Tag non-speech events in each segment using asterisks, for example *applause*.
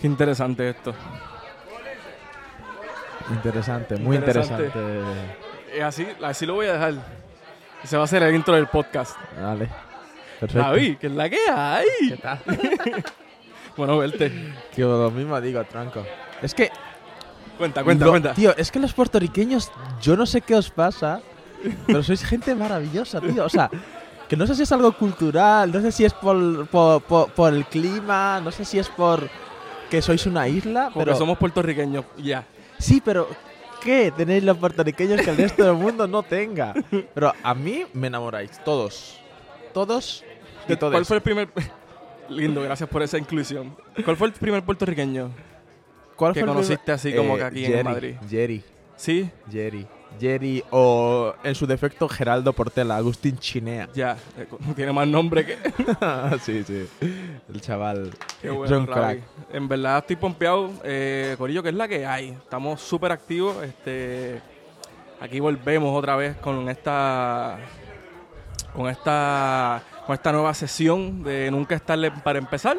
Qué interesante esto. Interesante, muy Interesante. interesante. Y así, así lo voy a dejar. Ese va a ser el intro del podcast. Vale. Perfecto. David, que es la que hay. ¿Qué tal? *laughs* Bueno, verte. Que lo mismo digo, tronco. Es que. Cuenta, cuenta, lo- cuenta. Tío, es que los puertorriqueños, yo no sé qué os pasa, pero sois gente maravillosa, tío. O sea, que no sé si es algo cultural, no sé si es por, por, por- por el clima, no sé si es por que sois una isla, pero. somos puertorriqueños. Ya. Sí, pero. ¿Qué tenéis los puertorriqueños que el resto del mundo no tenga? Pero a mí me enamoráis, todos. Todos y ¿Cuál todos. fue el primer... *laughs* Lindo, gracias por esa inclusión. ¿Cuál fue el primer puertorriqueño ¿Cuál que fue el conociste primer- así como Eh, que aquí Jerry, en Madrid? Jerry. Sí, Jerry. Jerry o en su defecto Geraldo Portela, Agustín Chinea. ya. eh, Tiene más nombre que... *laughs* sí, sí. El chaval. Qué bueno, Ravi. crack. En verdad estoy pompeado. Eh, Corillo, que es la que hay. Estamos súper activos. Este, aquí volvemos otra vez con esta... Con esta... Con esta nueva sesión de Nunca es tarde para empezar.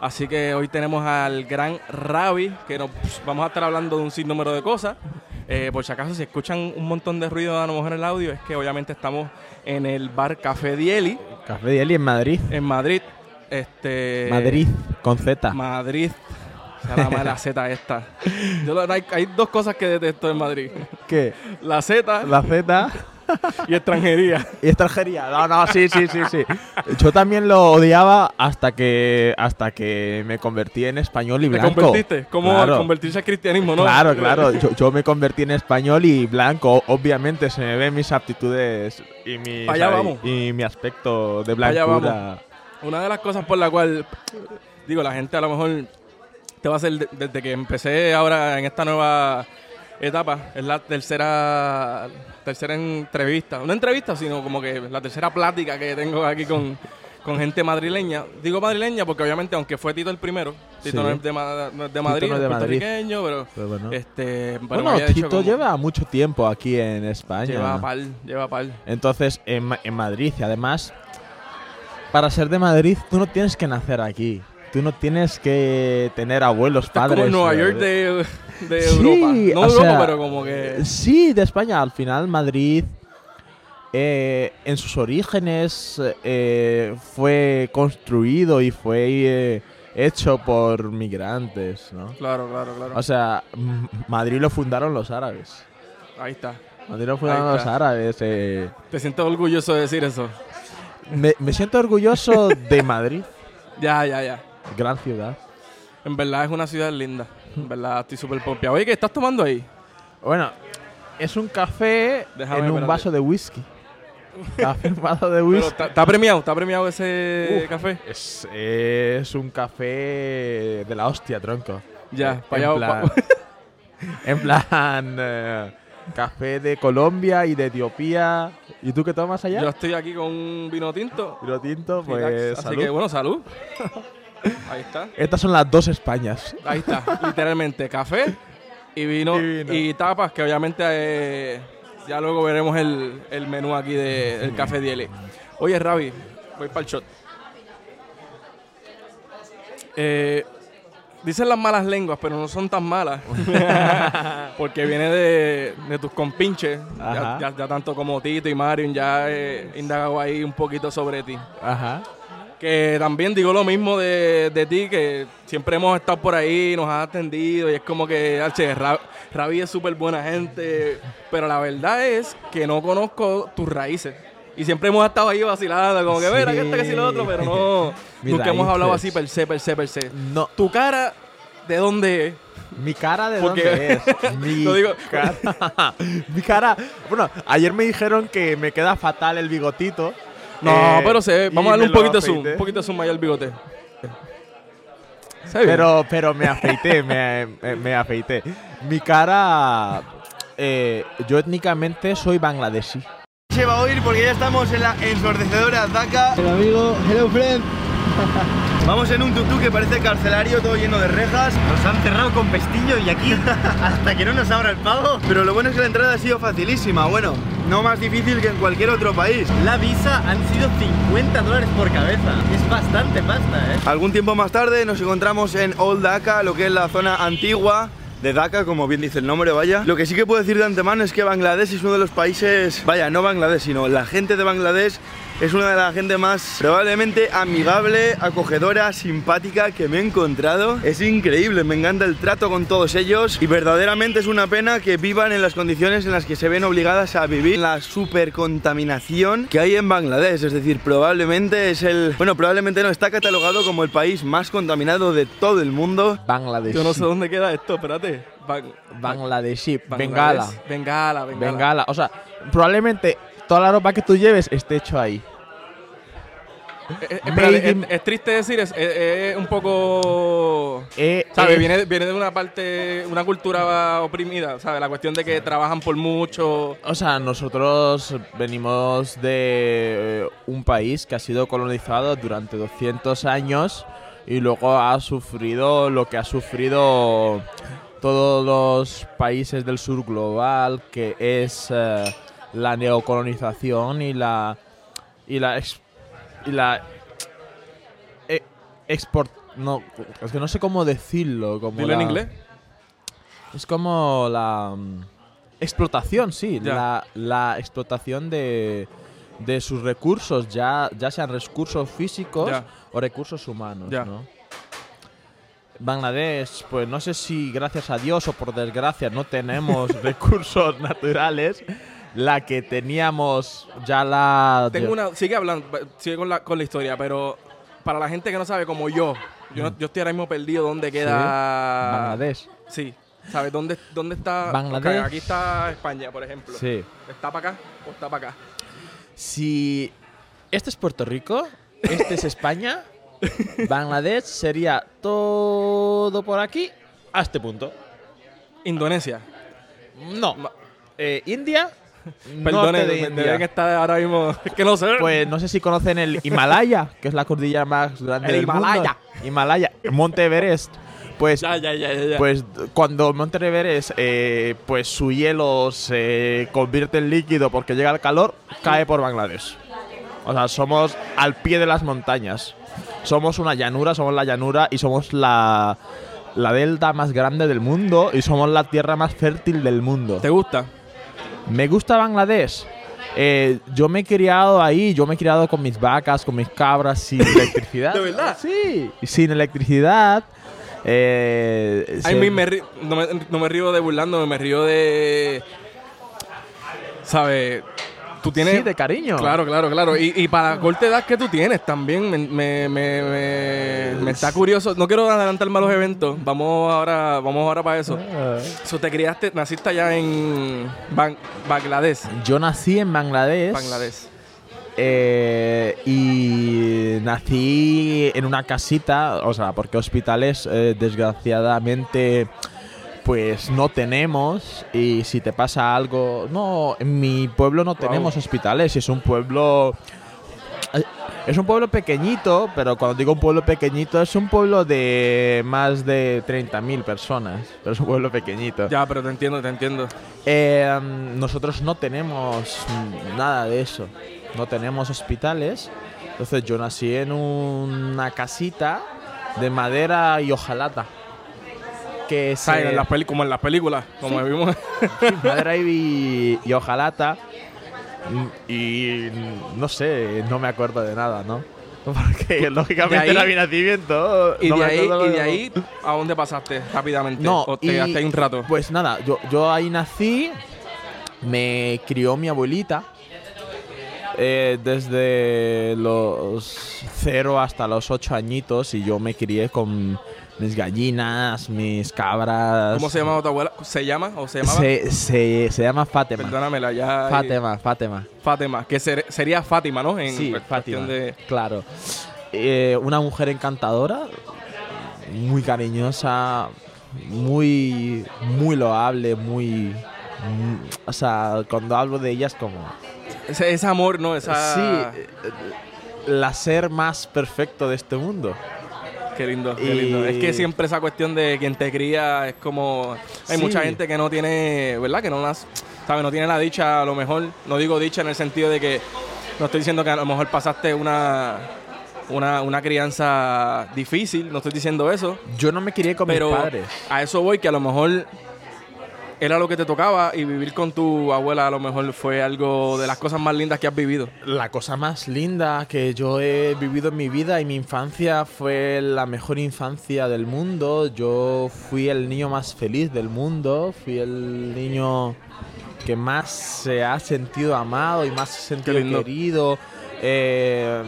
Así que hoy tenemos al gran Ravi, que nos vamos a estar hablando de un sinnúmero de cosas. Eh, por si acaso, si escuchan un montón de ruido a lo mejor en el audio, es que obviamente estamos en el bar Café Dieli, Café de Eli en Madrid. en Madrid. Este, Madrid, con Z. Madrid. O sea, la mala Z esta. *laughs* Yo hay, hay dos cosas que detesto en Madrid. ¿Qué? La Z La Z y extranjería. y extranjería. No, no, sí, sí, sí, sí. Yo también lo odiaba hasta que hasta que me convertí en español y ¿Te blanco. convertiste? ¿Cómo Claro. convertirse al cristianismo, no? Claro, claro. Yo, yo me convertí en español y blanco. Obviamente se me ven mis aptitudes y mi, allá vamos. y mi aspecto de Pa' allá blancura. Una de las cosas por la cual, digo, la gente a lo mejor te va a hacer, de- desde que empecé ahora en esta nueva etapa, es la tercera, tercera entrevista, no entrevista, sino como que la tercera plática que tengo aquí con, con gente madrileña. Digo madrileña porque obviamente, aunque fue Tito el primero, Tito Sí. no es de, no es de Madrid, no es de es Madrid. puertorriqueño, pero, Pero bueno. este, pero bueno, Tito como- lleva mucho tiempo aquí en España. lleva pal, lleva pal. Entonces, en, en Madrid, y además, para ser de Madrid, tú no tienes que nacer aquí. Tú no tienes que tener abuelos, Estás padres. como en Nueva eh, York de, de Sí, Europa. No Europa, sea, pero como que... Sí, de España. Al final, Madrid, eh, en sus orígenes, eh, fue construido y fue eh, hecho por migrantes, ¿no? Claro, claro, claro. O sea, Madrid lo fundaron los árabes. Ahí está. Madrid lo fundaron los árabes. eh. Te siento orgulloso de decir eso. Me, me siento orgulloso de Madrid, *laughs* Ya, ya, ya. gran ciudad. En verdad es una ciudad linda. *laughs* Verdad estoy súper pompeado. Oye, ¿qué estás tomando ahí? Bueno, es un café Déjame, en un vaso de whisky. Café en vaso de whisky. ¿Está premiado? ¿Está premiado ese Uf. café? Es, es un café de la hostia, tronco. Ya, en para allá. *laughs* en plan eh, café de Colombia y de Etiopía. ¿Y tú qué tomas allá? Yo estoy aquí con un vino tinto. Vino tinto, pues Relax. Así salud. que bueno, salud. *laughs* Ahí está. Estas son las dos Españas. Ahí está. Literalmente, café y vino. Y tapas, que obviamente eh, ya luego veremos el, el menú aquí de- del café Dieli. Oye, Ravi, voy para el shot. Eh, dicen las malas lenguas, pero no son tan malas. *laughs* Porque viene de, de tus compinches. Ya, Ajá. ya- ya tanto como Tito y Marion ya indagado ahí un poquito sobre ti. Ajá. Que también digo lo mismo de, de ti, que siempre hemos estado por ahí, nos has atendido y es como que, che, Ra- Ravi es súper buena gente, pero la verdad es que no conozco tus raíces. Y siempre hemos estado ahí vacilando, como que, Sí. mira, que este, que si lo otro, pero no, *laughs* nunca hemos hablado así raíces. per se, per se, per se. No, Tu cara, ¿de dónde es? mi cara de Porque- dónde es. *laughs* Mi Lo digo- cara. *laughs* mi cara. Bueno, ayer me dijeron que me queda fatal el bigotito. No, eh, pero se ve, vamos a darle un poquito de zoom, un poquito de zoom ahí al bigote. Se ve bien. Pero, pero me afeité, me, me- me afeité. Mi cara. eh, yo étnicamente soy bangladesí. Se va a oír porque ya estamos en la ensordecedora Dhaka. El amigo, hello friend. Vamos en un tutú que parece carcelario, todo lleno de rejas. Nos han cerrado con pestillo y aquí *laughs* hasta que no nos abra el pavo. Pero lo bueno es que la entrada ha sido facilísima. Bueno, no más difícil que en cualquier otro país. La visa han sido 50 dólares por cabeza. Es bastante pasta, ¿eh? Algún tiempo más tarde nos encontramos en Old Dhaka, lo que es la zona antigua de Dhaka, como bien dice el nombre, vaya. Lo que sí que puedo decir de antemano es que Bangladesh es uno de los países, vaya, no Bangladesh, sino la gente de Bangladesh es una de las gente más probablemente amigable, acogedora, simpática que me he encontrado. Es increíble, me encanta el trato con todos ellos y verdaderamente es una pena que vivan en las condiciones en las que se ven obligadas a vivir la supercontaminación que hay en Bangladesh. Es decir, probablemente es el, bueno, probablemente no está catalogado como el país más contaminado de todo el mundo. Bangladesh. Yo no sé dónde queda esto, espérate. Bang- Bangladeshi. Bangladesh. Bengala. Bengala, Bengala. Bengala. O sea, probablemente toda la ropa que tú lleves esté hecho ahí. Eh, eh, espérate, in- es, es triste decir, es, es- es un poco... Eh, ¿Sabes? eh, Viene, viene de una parte, una cultura oprimida, ¿sabes? La cuestión de que trabajan por mucho. O sea, nosotros venimos de eh, un país que ha sido colonizado durante 200 años y luego ha sufrido lo que ha sufrido todos los países del sur global, que es eh, la neocolonización y la y la ex- y la eh, export no es que no sé cómo decirlo como Dilo en la- inglés. es como la mm, explotación, sí, la, la explotación de, de sus recursos, ya, ya sean recursos físicos o recursos humanos. Bangladesh, pues no sé si gracias a Dios o por desgracia no tenemos *laughs* recursos naturales. La que teníamos ya la... Tengo una. Sigue hablando, sigue con la, con la historia, pero para la gente que no sabe, como yo, yo, no- yo estoy ahora mismo perdido dónde queda. Bangladesh. Sí. ¿Sabes dónde, dónde está? Bangladesh. Aquí está España, por ejemplo. Sí. ¿Está para acá o está para acá? Si este es Puerto Rico, este es España, *laughs* Bangladesh sería todo por aquí a este punto. Indonesia. No. Eh, India. *laughs* Perdone, de me- deben estar ahora mismo. *laughs* Es que no sé. Pues no sé si conocen el Himalaya, que es la cordillera más grande El del Himalaya. mundo. Himalaya. El Monte Everest. Pues, ya, ya, ya, pues cuando Monte Everest, eh, pues su hielo se convierte en líquido porque llega el calor, cae por Bangladesh. O sea, somos al pie de las montañas. Somos una llanura, somos la llanura y somos la, la delta más grande del mundo y somos la tierra más fértil del mundo. ¿Te gusta? Me gusta Bangladesh. Eh, yo me he criado ahí, yo me he criado con mis vacas, con mis cabras, sin *laughs* electricidad. ¿De verdad? Sí, sin electricidad. Eh, Ay, se- me, no me río de burlando, me río de. ¿Sabes? Tú tienes. Sí, de cariño. Claro, claro, claro. Y, y para la corta edad que tú tienes también, me, me, me, está curioso. No quiero adelantarme a los eventos. Vamos ahora, vamos ahora para eso. Ah. So, te criaste, naciste allá en Ban- Bangladesh. Yo nací en Bangladesh. Bangladesh. eh, y nací en una casita, o sea, porque hospitales eh, desgraciadamente pues no tenemos y si te pasa algo, no, en mi pueblo no tenemos hospitales, es un pueblo es un pueblo pequeñito, pero cuando digo un pueblo pequeñito es un pueblo de más de 30.000 personas, pero es un pueblo pequeñito. Ya, pero te entiendo, te entiendo. Eh, mm, nosotros no tenemos nada de eso. No tenemos hospitales. Entonces yo nací en una casita de madera y hojalata. Que se. En las peli- como en las películas, como vimos. *laughs* sí, madera y, y hojalata. Mm, Y no sé, no me acuerdo de nada, ¿no? *laughs* Porque lógicamente ahí- era mi nacimiento. y, no de ahí, y de- ahí, ¿a dónde pasaste rápidamente? No, ¿O te un rato? Pues nada, yo, yo ahí nací, me crió mi abuelita. eh, desde los 0 hasta los 8 añitos y yo me crié con mis gallinas, mis cabras. ¿Cómo se llamaba tu abuela? ¿Se llama o se llamaba? Se, se, se llama Fátima. Perdónamela, ya. Fátima, Fátima. Fátima, que ser- sería Fátima, ¿no? En Sí, Fátima. de- Claro. Eh, una mujer encantadora, muy cariñosa, muy, muy loable, muy, o sea, cuando hablo de ella es como, Ese, ese amor, ¿no? Esa... sí, la ser más perfecto de este mundo. Qué lindo, qué Y- lindo. Es que siempre esa cuestión de quien te cría es como... Hay Sí. mucha gente que no tiene, ¿verdad? Que no las... ¿Sabes? No tiene la dicha, a lo mejor. No digo dicha en el sentido de que... No estoy diciendo que a lo mejor pasaste una... Una, una crianza difícil, no estoy diciendo eso. Yo no me crié con Pero mis padres. a eso voy, que a lo mejor era lo que te tocaba y vivir con tu abuela a lo mejor fue algo de las cosas más lindas que has vivido. La cosa más linda que yo he vivido en mi vida y mi infancia fue la mejor infancia del mundo. Yo fui el niño más feliz del mundo, fui el niño que más se ha sentido amado y más se ha sentido querido. Eh,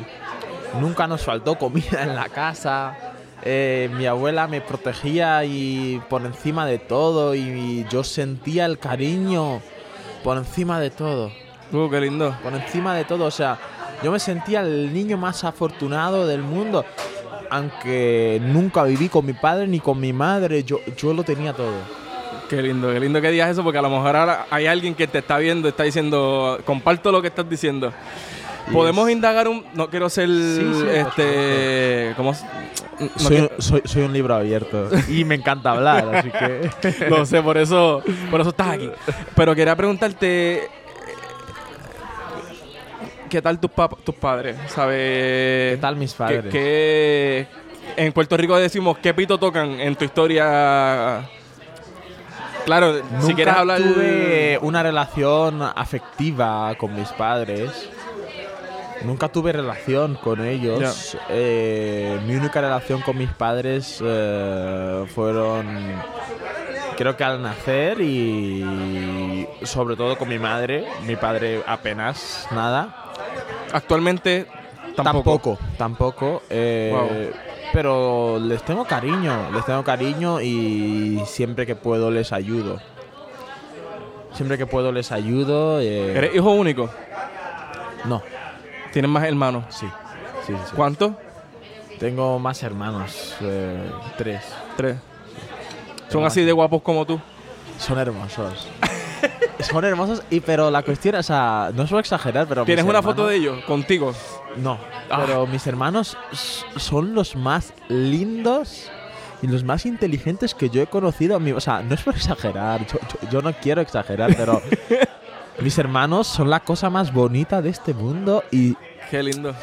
nunca nos faltó comida en la casa. Eh, mi abuela me protegía y por encima de todo y yo sentía el cariño por encima de todo Uh, qué lindo. por encima de todo. O sea, yo me sentía el niño más afortunado del mundo. Aunque nunca viví con mi padre ni con mi madre, yo, yo lo tenía todo. Qué lindo, qué lindo que digas eso, porque a lo mejor ahora hay alguien que te está viendo, está diciendo, comparto lo que estás diciendo. Podemos indagar un. No quiero ser. Sí, sí, por este. ¿Cómo? No soy, quiero- soy- soy un libro abierto *laughs* y me encanta hablar, así que... *laughs* Lo sé, por eso, por eso estás aquí. Pero quería preguntarte. ¿Qué tal tus, pap- tus padres? ¿Sabes? ¿Qué tal mis ¿Qué- padres? qué- en Puerto Rico decimos qué pito tocan en tu historia? Claro, si quieres hablar. tuve una relación afectiva con mis padres. Nunca tuve relación con ellos. Eh, mi única relación con mis padres eh, fueron, creo que al nacer y sobre todo con mi madre. Mi padre apenas nada. Actualmente tampoco. Tampoco, tampoco. eh, Wow. Pero les tengo cariño, les tengo cariño y siempre que puedo les ayudo. Siempre que puedo les ayudo. ¿Eres hijo único? No, ¿Tienes más hermanos? sí. Sí. ¿Cuántos? Tengo más hermanos, eh, tres. Tres. ¿Son así de guapos como tú? Son hermosos. *laughs* Son hermosos, y pero la cuestión, o sea, no suelo exagerar, pero. ¿Tienes una foto de ellos contigo? No, Ah. pero mis hermanos son los más lindos y los más inteligentes que yo he conocido. O sea, no es por exagerar, yo, yo- yo no quiero exagerar, pero *laughs* mis hermanos son la cosa más bonita de este mundo y, Qué lindo.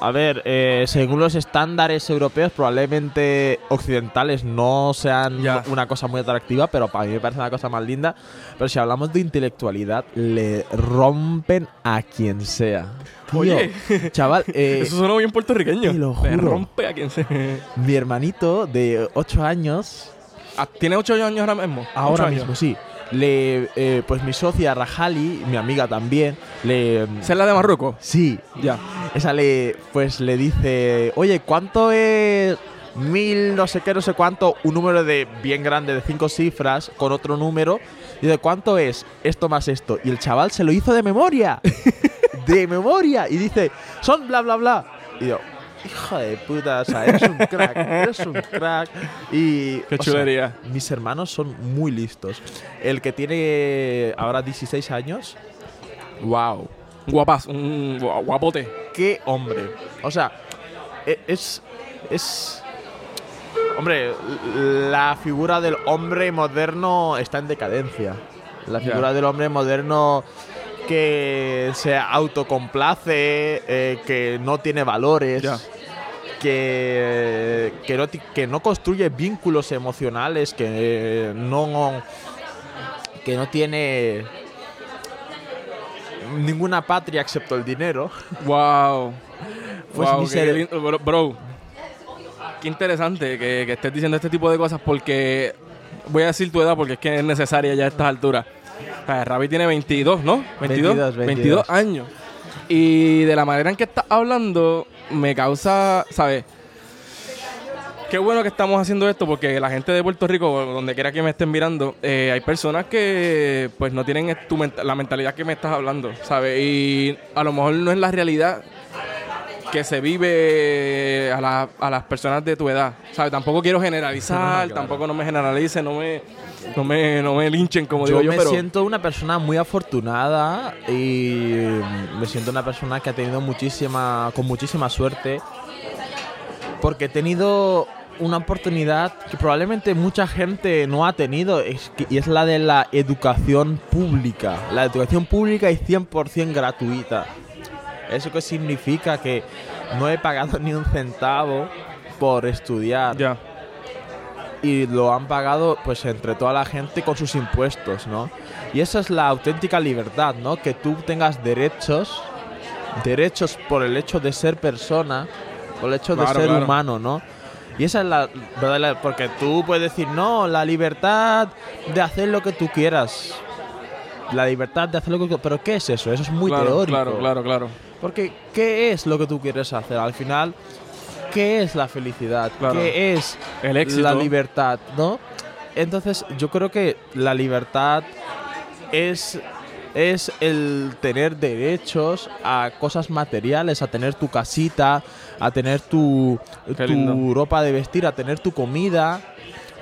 a ver, eh, según los estándares europeos, probablemente occidentales no sean Ya. una cosa muy atractiva, pero para mí me parece una cosa más linda. Pero si hablamos de intelectualidad, le rompen a quien sea. Tío, Oye. chaval, *laughs* eh, Eso suena bien puertorriqueño. te lo Le juro. rompe a quien se. mi hermanito de 8 años, Ah, ¿Tiene ocho años ahora mismo? Ahora años. mismo sí, le, eh, pues mi socia Rajali, mi amiga también, le... ¿Esa es la de Marruecos? Sí, Ya. esa le, pues le dice, oye, ¿cuánto es mil no sé qué, no sé cuánto? Un número de bien grande de cinco cifras con otro número. Y de cuánto es esto más esto. Y el chaval se lo hizo de memoria. *laughs* de memoria. Y dice, son bla, bla, bla. Y yo, hijo de puta, o sea, eres un crack, eres un crack. Y, Qué sea, chulería. mis hermanos son muy listos. El que tiene ahora 16 años, wow Guapas, un gua- guapote. qué hombre. O sea, e- es. Es. Hombre, la figura del hombre moderno está en decadencia. La figura del hombre moderno que se autocomplace, eh, que no tiene valores. Que, que, no, ti- que no construye vínculos emocionales, que no, que no tiene ninguna patria excepto el dinero. Wow. *laughs* Pues wow, qué. Bro, bro, qué interesante que, que estés diciendo este tipo de cosas porque voy a decir tu edad porque es que es necesaria ya a estas alturas. O sea, Ravi tiene 22, ¿no? 22, 22. años. Y de la manera en que estás hablando me causa, ¿sabes? Qué bueno que estamos haciendo esto porque la gente de Puerto Rico, donde quiera que me estén mirando, eh, hay personas que pues no tienen tu la mentalidad que me estás hablando, ¿sabes? Y a lo mejor no es la realidad que se vive a, la- a las personas de tu edad, ¿sabes? Tampoco quiero generalizar, Claro. tampoco no me generalicen, no me, no me, no me linchen como yo digo yo, me pero siento una persona muy afortunada y me siento una persona que ha tenido muchísima, con muchísima suerte, porque he tenido una oportunidad que probablemente mucha gente no ha tenido es y es la de la educación pública. La educación pública y 100% gratuita. ¿Eso qué significa? Que no he pagado *laughs* ni un centavo por estudiar Ya. y lo han pagado pues entre toda la gente con sus impuestos, ¿no? Y esa es la auténtica libertad, ¿no? Que tú tengas derechos, derechos por el hecho de ser persona, por el hecho de Claro, ser claro. humano, ¿no? Y esa es la verdad, porque tú puedes decir, no, la libertad de hacer lo que tú quieras. La libertad de hacer lo que Pero ¿qué es eso? Eso es muy claro, teórico. Claro, claro, claro. Porque, ¿qué es lo que tú quieres hacer? Al final, ¿qué es la felicidad? Claro. ¿Qué es El éxito. la libertad? ¿No? Entonces, yo creo que la libertad es, es el tener derechos a cosas materiales, a tener tu casita, a tener tu, tu ropa de vestir, a tener tu comida,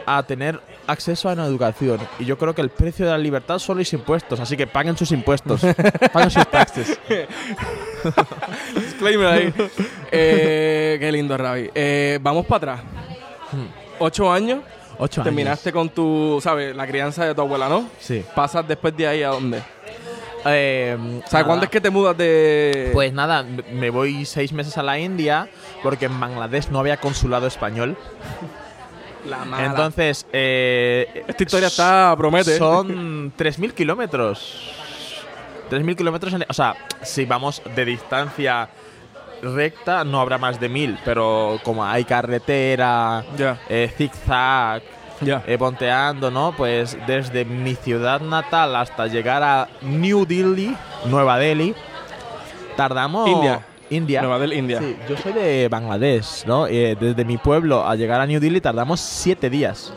a tener acceso a una educación. Y yo creo que el precio de la libertad son los impuestos, así que paguen sus impuestos, *laughs* paguen sus taxes. *laughs* Disclaimer ahí. Eh, qué lindo, Ravi. Eh, vamos para atrás. Ocho años. Ocho años. Terminaste con tu, ¿sabes? La crianza de tu abuela, ¿no? Sí. Pasas después de ahí a dónde? Eh, O sea, ¿cuándo es que te mudas de...? Pues nada, me voy seis meses a la India porque en Bangladesh no había consulado español. La mala. Entonces, eh, Esta historia está... promete. son 3.000 kilómetros. 3.000 kilómetros, en- o sea, si vamos de distancia recta no habrá más de 1.000, pero como hay carretera, Ya, eh, zigzag, ya. eh, ponteando, ¿no? Pues desde mi ciudad natal hasta llegar a New Delhi, Nueva Delhi, tardamos... India. India. Nueva India. Sí, yo soy de Bangladesh, ¿no? Eh, desde mi pueblo a llegar a New Delhi tardamos siete días.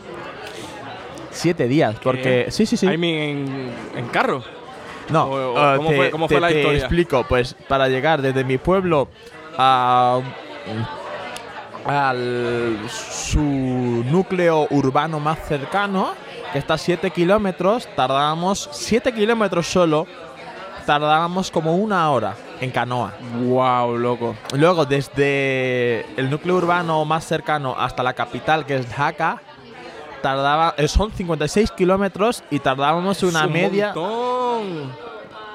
Siete días, porque... Sí, sí, sí. I mean, en, carro. No, o- o eh, ¿cómo te, fue- cómo fue te- la te historia? explico, pues para llegar desde mi pueblo a al su núcleo urbano más cercano, que está a 7 kilómetros, tardábamos 7 kilómetros solo, tardábamos como una hora en canoa. Wow, loco. Luego, desde el núcleo urbano más cercano hasta la capital, que es Dhaka, tardaba, eh, son 56 kilómetros y tardábamos una un media... montón.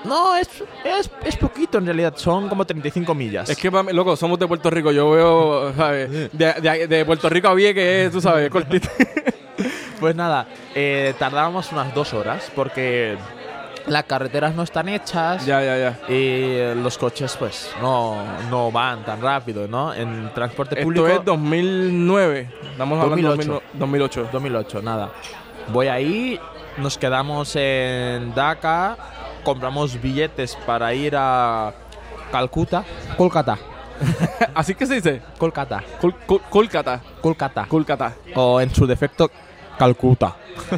No, es, es, es poquito en realidad, son como 35 millas. Es que, loco, somos de Puerto Rico. Yo veo, ¿sabes? De, de- de Puerto Rico a Vieques, tú sabes, cortito. *laughs* Pues nada, eh, tardábamos unas dos horas porque las carreteras no están hechas ya, ya, ya. y los coches pues no, no van tan rápido, ¿no? En transporte Esto público... es 2009. Estamos hablando de 2008. 2008. 2008, nada. Voy ahí, nos quedamos en Dhaka, compramos billetes para ir a Calcuta, Kolkata, *laughs* Así que se dice. Kolkata, Kolkata. Kolkata, Kolkata. o en su defecto Calcuta.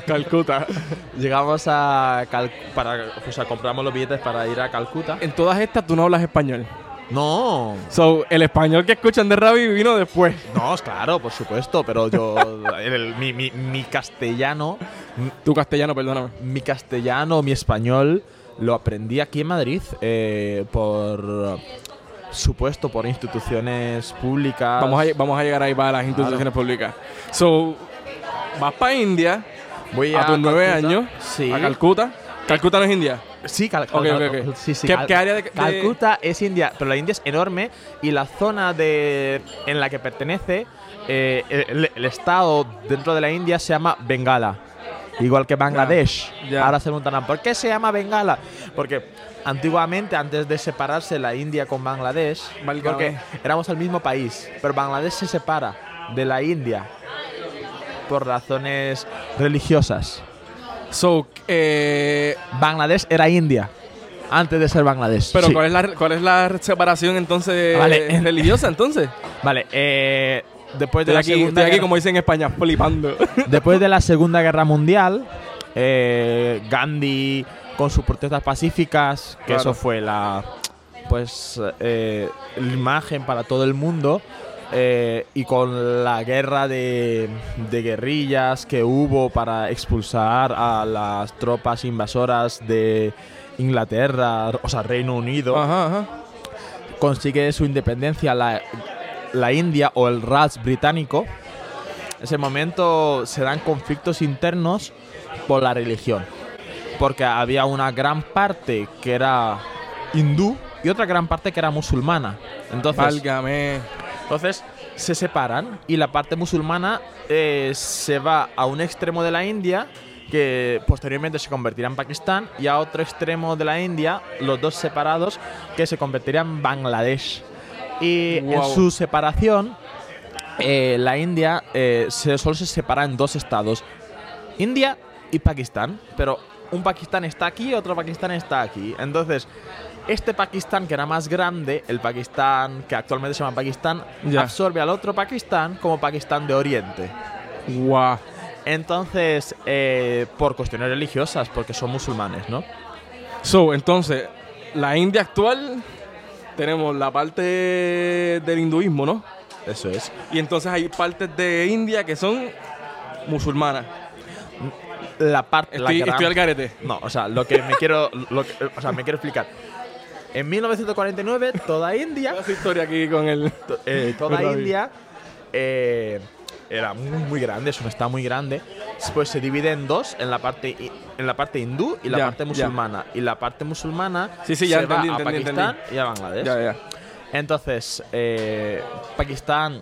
Calcuta. *laughs* Llegamos a Cal para, o sea, compramos los billetes para ir a Calcuta. En todas estas tú no hablas español. No, So, el español que escuchan de Ravi vino después. no, claro, por supuesto, pero yo, el- mi, mi- mi castellano, Tu castellano, perdóname. mi castellano, mi español, lo aprendí aquí en Madrid eh, por supuesto por instituciones públicas. Vamos a, vamos a llegar ahí para las instituciones públicas. So, vas para India Voy a tus nueve años, Sí. a Calcuta. Calcuta no es India. Sí, Cal- Cal- ok, ok. Sí, sí, ¿Qué- qué área de- de- Calcuta es India, pero la India es enorme y la zona de en la que pertenece eh, el, el estado dentro de la India se llama Bengala. Igual que Bangladesh. Ahora se preguntarán, ¿por qué se llama Bengala? Porque antiguamente, antes de separarse la India con Bangladesh, porque éramos el mismo país, pero Bangladesh se separa de la India por razones religiosas. So, eh, Bangladesh era India antes de ser Bangladesh. pero Sí. ¿cuál, es la, ¿cuál es la separación entonces Vale. religiosa entonces? *laughs* Vale, eh, después de Estoy la aquí, segunda estoy aquí como dicen en España, flipando. *laughs* después de la Segunda Guerra Mundial, eh, Gandhi con sus protestas pacíficas, que Claro. eso fue la pues eh, la imagen para todo el mundo. Eh, y con la guerra de, de guerrillas que hubo para expulsar a las tropas invasoras de Inglaterra, o sea, Reino Unido, ajá, ajá. consigue su independencia la, la India o el Raj británico. ese momento se dan conflictos internos por la religión. Porque había una gran parte que era hindú y otra gran parte que era musulmana. Entonces, Válgame. Entonces se separan y la parte musulmana eh, se va a un extremo de la India que posteriormente se convertirá en Pakistán y a otro extremo de la India, los dos separados, que se convertirían en Bangladesh. Y en su separación, eh, la India eh, se, solo se separa en dos estados, India y Pakistán, pero un Pakistán está aquí y otro Pakistán está aquí. Entonces, este Pakistán que era más grande, el Pakistán que actualmente se llama Pakistán, Ya. absorbe al otro Pakistán como Pakistán de Oriente. Guau. Entonces, eh, por cuestiones religiosas, porque son musulmanes, ¿no? So, entonces, la India actual tenemos la parte del hinduismo, ¿no? Eso es. Y entonces hay partes de India que son musulmanas. La parte. la Estoy, gran- estoy al garete. No, o sea, lo que me quiero. lo que- o sea, me quiero explicar. En 1949, toda India. Esa historia aquí con el. to- eh, toda *laughs* India eh, era muy, muy grande, es un estado muy grande. Después se divide en dos, en la parte, en la parte hindú y la Ya, parte ya. musulmana. Y la parte musulmana Sí, sí, ya se va entendí, a entendí, Pakistán entendí. y a Bangladesh. Ya, ya. Entonces, eh, Pakistán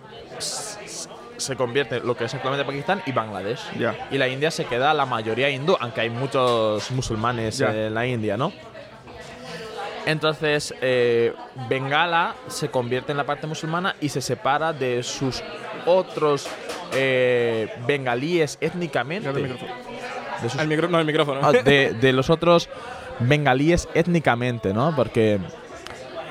se convierte en lo que es actualmente Pakistán y Bangladesh. Ya. Y la India se queda la mayoría hindú, aunque hay muchos musulmanes Ya. en la India, ¿no? Entonces, eh, Bengala se convierte en la parte musulmana y se separa de sus otros eh, bengalíes étnicamente. El micrófono. De sus Al micro- no, el micrófono. Ah, de, de los otros bengalíes étnicamente, ¿no? Porque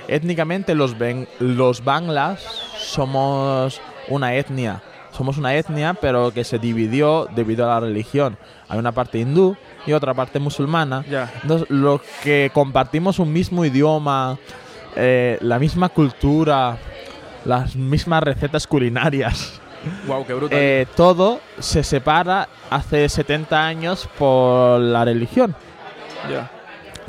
étnicamente los, ben- los banglas somos una etnia. Somos una etnia, pero que se dividió debido a la religión. Hay una parte hindú y otra parte musulmana. Ya. Entonces, los que compartimos un mismo idioma, eh, la misma cultura, las mismas recetas culinarias. *laughs* Wow, qué brutal. Eh, todo se separa hace 70 años por la religión. ya.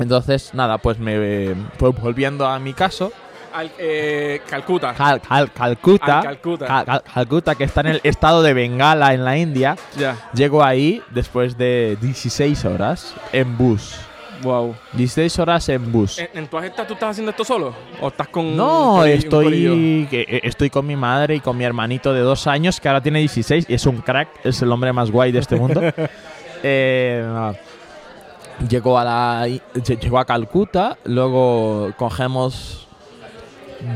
Entonces, nada, pues me pues volviendo a mi caso, Al- eh, Calcuta. Cal- Cal- Calcuta, Al Calcuta. Cal- Cal- Calcuta, que está en el estado de Bengala, en la India, Ya. llego ahí después de 16 horas en bus. Wow. 16 horas en bus. ¿En, en tu agenda tú estás haciendo esto solo? ¿O estás con.? No, un estoy, que- eh, estoy con mi madre y con mi hermanito de dos años, que ahora tiene 16 y es un crack, es el hombre más guay de este mundo. *laughs* Eh, llegó, a la, lle- llegó a Calcuta, luego cogemos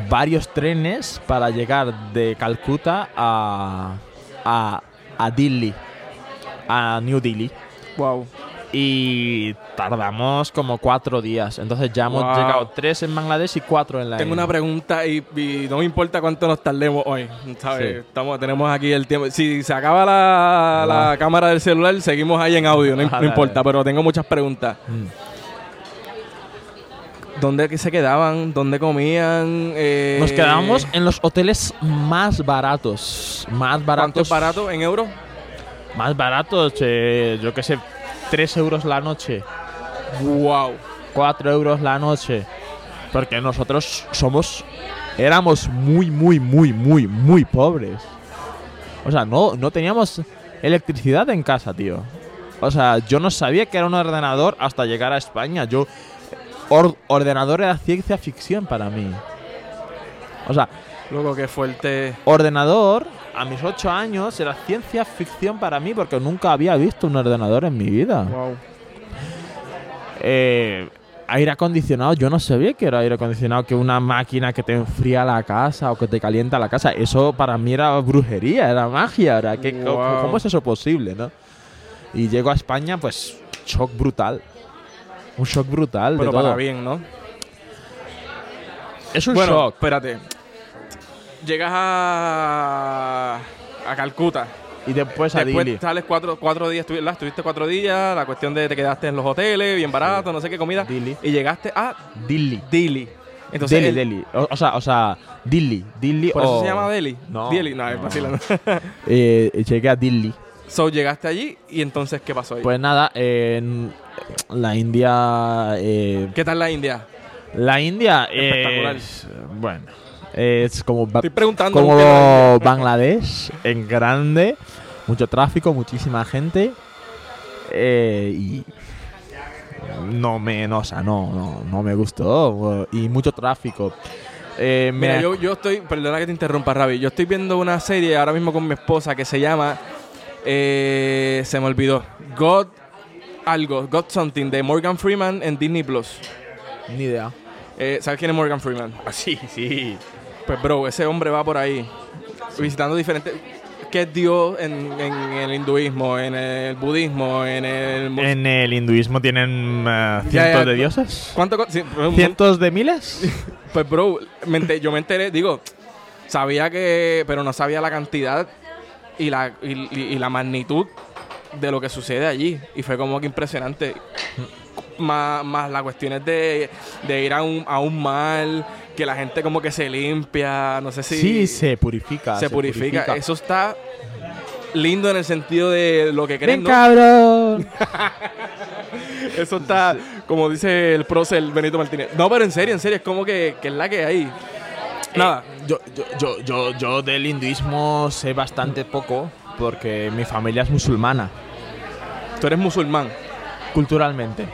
varios trenes para llegar de Calcuta a, a, a Delhi, a New Delhi. Wow. Y tardamos como cuatro días. Entonces ya hemos Wow. llegado tres en Bangladesh y cuatro en la Tengo una pregunta y, y no me importa cuánto nos tardemos hoy. ¿sabes? Sí. Estamos, tenemos aquí el tiempo. Si se acaba la, la cámara del celular, seguimos ahí en audio, no, importa, pero tengo muchas preguntas. Mm. ¿Dónde se quedaban? ¿Dónde comían? Eh, Nos quedamos en los hoteles más baratos. Más ¿Cuánto baratos. es barato en euros? Más baratos, eh, yo qué sé, 3 euros la noche, Wow. 4 euros la noche. Porque nosotros somos. Éramos muy, muy, muy, muy, muy pobres. O sea, no, no teníamos electricidad en casa, tío. O sea, yo no sabía que era un ordenador hasta llegar a España. Yo. Or- ordenador era ciencia ficción para mí. O sea, Luego, qué fuerte. ordenador a mis 8 años era ciencia ficción para mí porque nunca había visto un ordenador en mi vida. Wow. Eh, aire acondicionado, yo no sabía que era aire acondicionado, que una máquina que te enfría la casa o que te calienta la casa. Eso para mí era brujería, era magia. Era que. ¿Cómo es eso posible, no? Y llego a España, pues, shock brutal. Un shock brutal Pero de todo. para bien, ¿no? Es un bueno, shock. espérate. Llegas a. a Calcuta. Y después a Después Dili. sales cuatro, cuatro días, estuviste cuatro días, la cuestión de te quedaste en los hoteles, bien barato, no sé qué comida. Dili. Y llegaste a Dili. Dili. Entonces, Delhi, el- Delhi. O, o sea, o sea. Dili ¿Por eso se llama Delhi? No, Delhi, no, es no. vacilando. *laughs* Eh, llegué a Dili. So, llegaste allí y entonces, ¿qué pasó ahí? Pues nada, en la India. eh, ¿Qué tal la India? la India Espectacular. es. Bueno, es como. Ba- Estoy preguntando. Bangladesh en grande. mucho tráfico, muchísima gente eh, y no me, no, o sea, no, no, no me gustó y mucho tráfico. Eh, Mira, yo, yo estoy, perdona que te interrumpa, Ravi. Yo estoy viendo una serie ahora mismo con mi esposa que se llama. Eh, se me olvidó. God. Algo. God Something de Morgan Freeman en Disney Plus. ni idea. Eh, ¿Sabes quién es Morgan Freeman? Sí, sí. Pues, bro, ese hombre va por ahí visitando diferentes. ¿Qué es Dios en, en el hinduismo, en el budismo, en el. En el hinduismo tienen eh, cientos ya, de dioses. ¿Cuánto? sí, ¿Cientos de miles? *laughs* Pues, bro, me yo me enteré, digo, sabía que, pero no sabía la cantidad y la, y, y- y la magnitud de lo que sucede allí. Y fue como que impresionante. Más, más las cuestiones de, de ir a un, a un mar, que la gente como que se limpia, no sé si Sí, se purifica. se purifica. Eso está lindo en el sentido de lo que creen, ¡Ven, ¿no? cabrón! *laughs* Eso está, como dice el prócer Benito Martínez. No, pero en serio, en serio, es como que, que es la que hay. Nada. Eh, yo, yo, yo, yo, yo del hinduismo sé bastante poco porque mi familia es musulmana, Tú eres musulmán. culturalmente.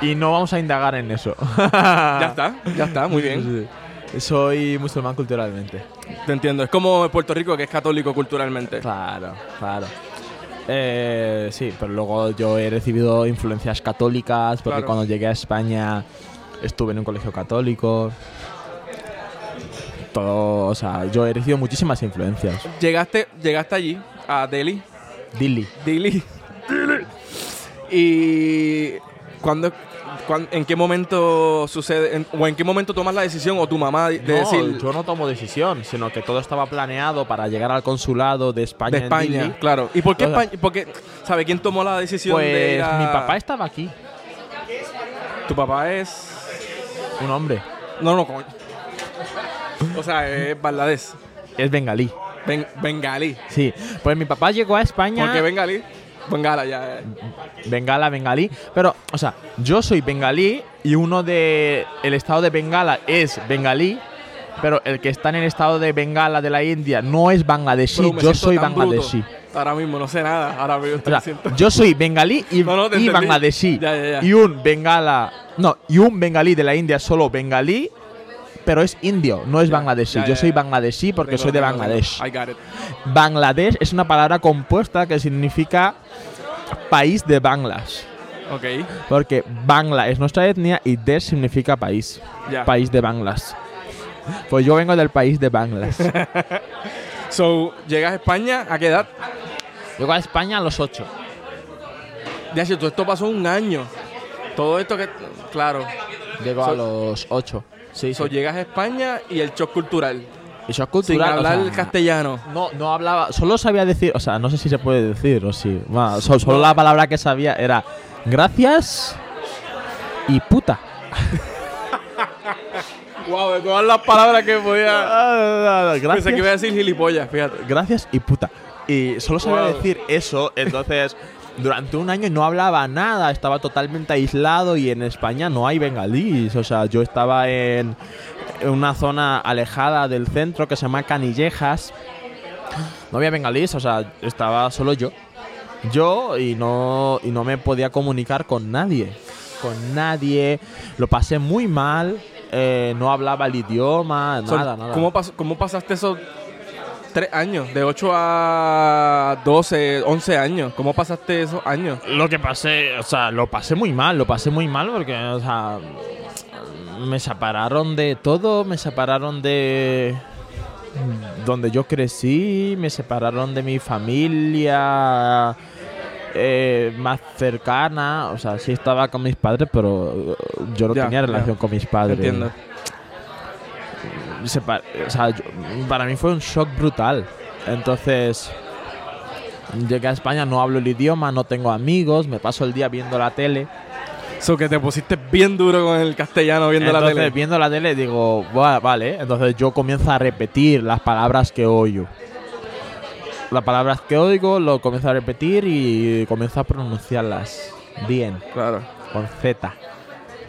Y no vamos a indagar en eso. *laughs* Ya está, ya está, muy bien. Sí. Soy musulmán culturalmente. Te entiendo. Es como Puerto Rico, que es católico culturalmente. Claro, claro. Eh, sí, pero luego yo he recibido influencias católicas porque Claro. cuando llegué a España estuve en un colegio católico. Todo, o sea, yo he recibido muchísimas influencias. Llegaste, llegaste allí, a Delhi. Dili. Delhi. Y cuando, ¿En qué momento sucede? en- ¿O en qué momento tomas la decisión? ¿O tu mamá de No, decir yo no tomo decisión, sino que todo estaba planeado para llegar al consulado de España. de en España? Claro. ¿Y por qué O sea, España? Porque, ¿sabe quién tomó la decisión de ir Pues a- mi papá estaba aquí, Tu papá es. un hombre. No, no, coño. O sea, es Bangladesh. Es bengalí. Ben- bengalí. Sí, pues mi papá llegó a España. ¿Por qué bengalí? Bengala, ya. eh. Bengala, bengalí. Pero, o sea, yo soy bengalí y uno de el estado de Bengala es bengalí, pero el que está en el estado de Bengala de la India no es bangladesí. Yo soy bangladesí. Ahora mismo no sé nada. Ahora mismo O sea, yo soy bengalí y, No, no, y bangladesí. Ya, ya, ya. Y un bengala. No, y un bengalí de la India solo bengalí, pero es indio, no es bangladesí. ya, yo soy bangladesí porque Tengo, soy de. Bangladesh. I got it. Bangladesh es una palabra compuesta que significa país de Banglas. Ok. Porque Bangla es nuestra etnia y Desh significa país. Ya. País de Banglas. Pues yo vengo del país de Banglas. *laughs* So, llegas a España, ¿a qué edad? Llego a España a los 8. Ya, si todo esto pasó un año. Todo esto que. Claro. Llego So- a los 8. Sí, So, sí. llegas a España y el shock cultural. Y shock Sin cultural. o hablar sea, castellano. No, no hablaba, solo sabía decir, o sea, no sé si se puede decir o. Bueno, so- solo la palabra que sabía era gracias y puta. *laughs* Wow, de todas las palabras que podía. *laughs* Pensé gracias, que iba a decir gilipollas, fíjate. gracias y puta. Y solo sabía Wow. decir eso, entonces *laughs* durante un año no hablaba nada, estaba totalmente aislado y en España no hay bengalíes. O sea, yo estaba en, una zona alejada del centro que se llama Canillejas. No había bengalíes, o sea, estaba solo yo. Yo y no, y no me podía comunicar con nadie. Con nadie. Lo pasé muy mal. eh, no hablaba el idioma, nada, nada. ¿cómo, pas- ¿Cómo pasaste esos tres años? De 8 a 12, 11 años. ¿Cómo pasaste esos años? Lo que pasé, o sea, lo pasé muy mal, lo pasé muy mal porque, o sea, me separaron de todo, me separaron de donde yo crecí, me separaron de mi familia eh, más cercana, o sea, sí estaba con mis padres, pero yo no Ya, tenía ya. relación con mis padres. Entiendo. Sepa- o sea, yo- para mí fue un shock brutal. Entonces, llegué a España, no hablo el idioma, no tengo amigos, me paso el día viendo la tele. So, que te pusiste bien duro con el castellano viendo Entonces, la tele. viendo la tele, digo, "Buah, vale. Entonces, yo comienzo a repetir las palabras que oigo. Las palabras que oigo, lo comienzo a repetir y comienzo a pronunciarlas bien, Claro. con Z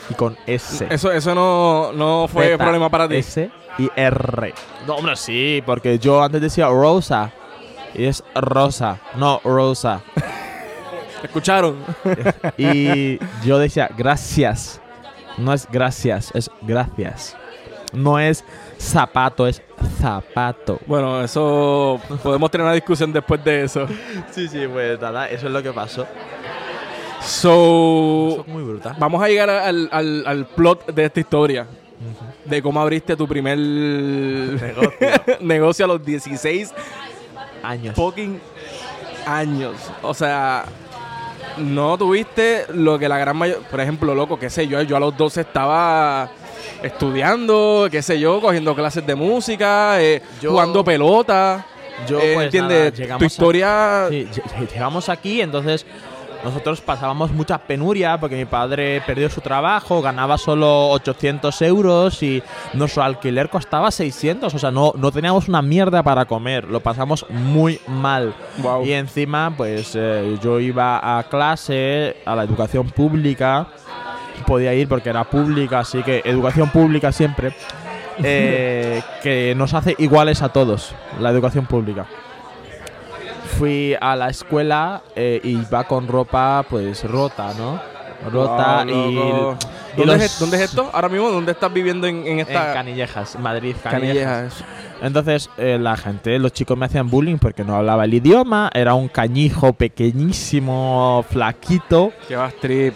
y con S. Eso, eso no, no fue Z, problema para ti. S y R. No, hombre, sí, porque yo antes decía Rosa Y es Rosa, no Rosa. *laughs* ¿Escucharon? Y yo decía, gracias. No es gracias, es gracias. No es zapato, es zapato. bueno, eso podemos tener una discusión después de eso. Sí, sí, pues nada, eso es lo que pasó. So, Eso es muy brutal. vamos a llegar al, al- al plot de esta historia. De cómo abriste tu primer negocio *laughs* a los 16 Años. fucking años. O sea, no tuviste lo que la gran mayoría. Por ejemplo, loco, qué sé yo, yo a los 12 estaba estudiando, qué sé yo, cogiendo clases de música, eh, Yo- jugando pelota. Yo, Eh, pues, ¿Entiendes? nada, tu a- historia. Sí, lle- llegamos aquí, entonces nosotros pasábamos mucha penuria porque mi padre perdió su trabajo, ganaba solo 800 euros y nuestro alquiler costaba 600. O sea, no, no teníamos una mierda para comer, lo pasamos muy mal. Wow. Y encima, pues eh, yo iba a clase, a la educación pública, podía ir porque era pública, así que educación pública siempre, *laughs* eh, que nos hace iguales a todos, la educación pública. Fui a la escuela eh, y iba con ropa pues rota, ¿no? Rota y, y ¿Dónde, los- es, dónde es esto? Ahora mismo, ¿dónde estás viviendo en, en En esta Canillejas, Madrid, Canillejas. canillejas? Entonces eh, la gente, los chicos me hacían bullying porque no hablaba el idioma, era un cañijo pequeñísimo, flaquito, Que vas trip.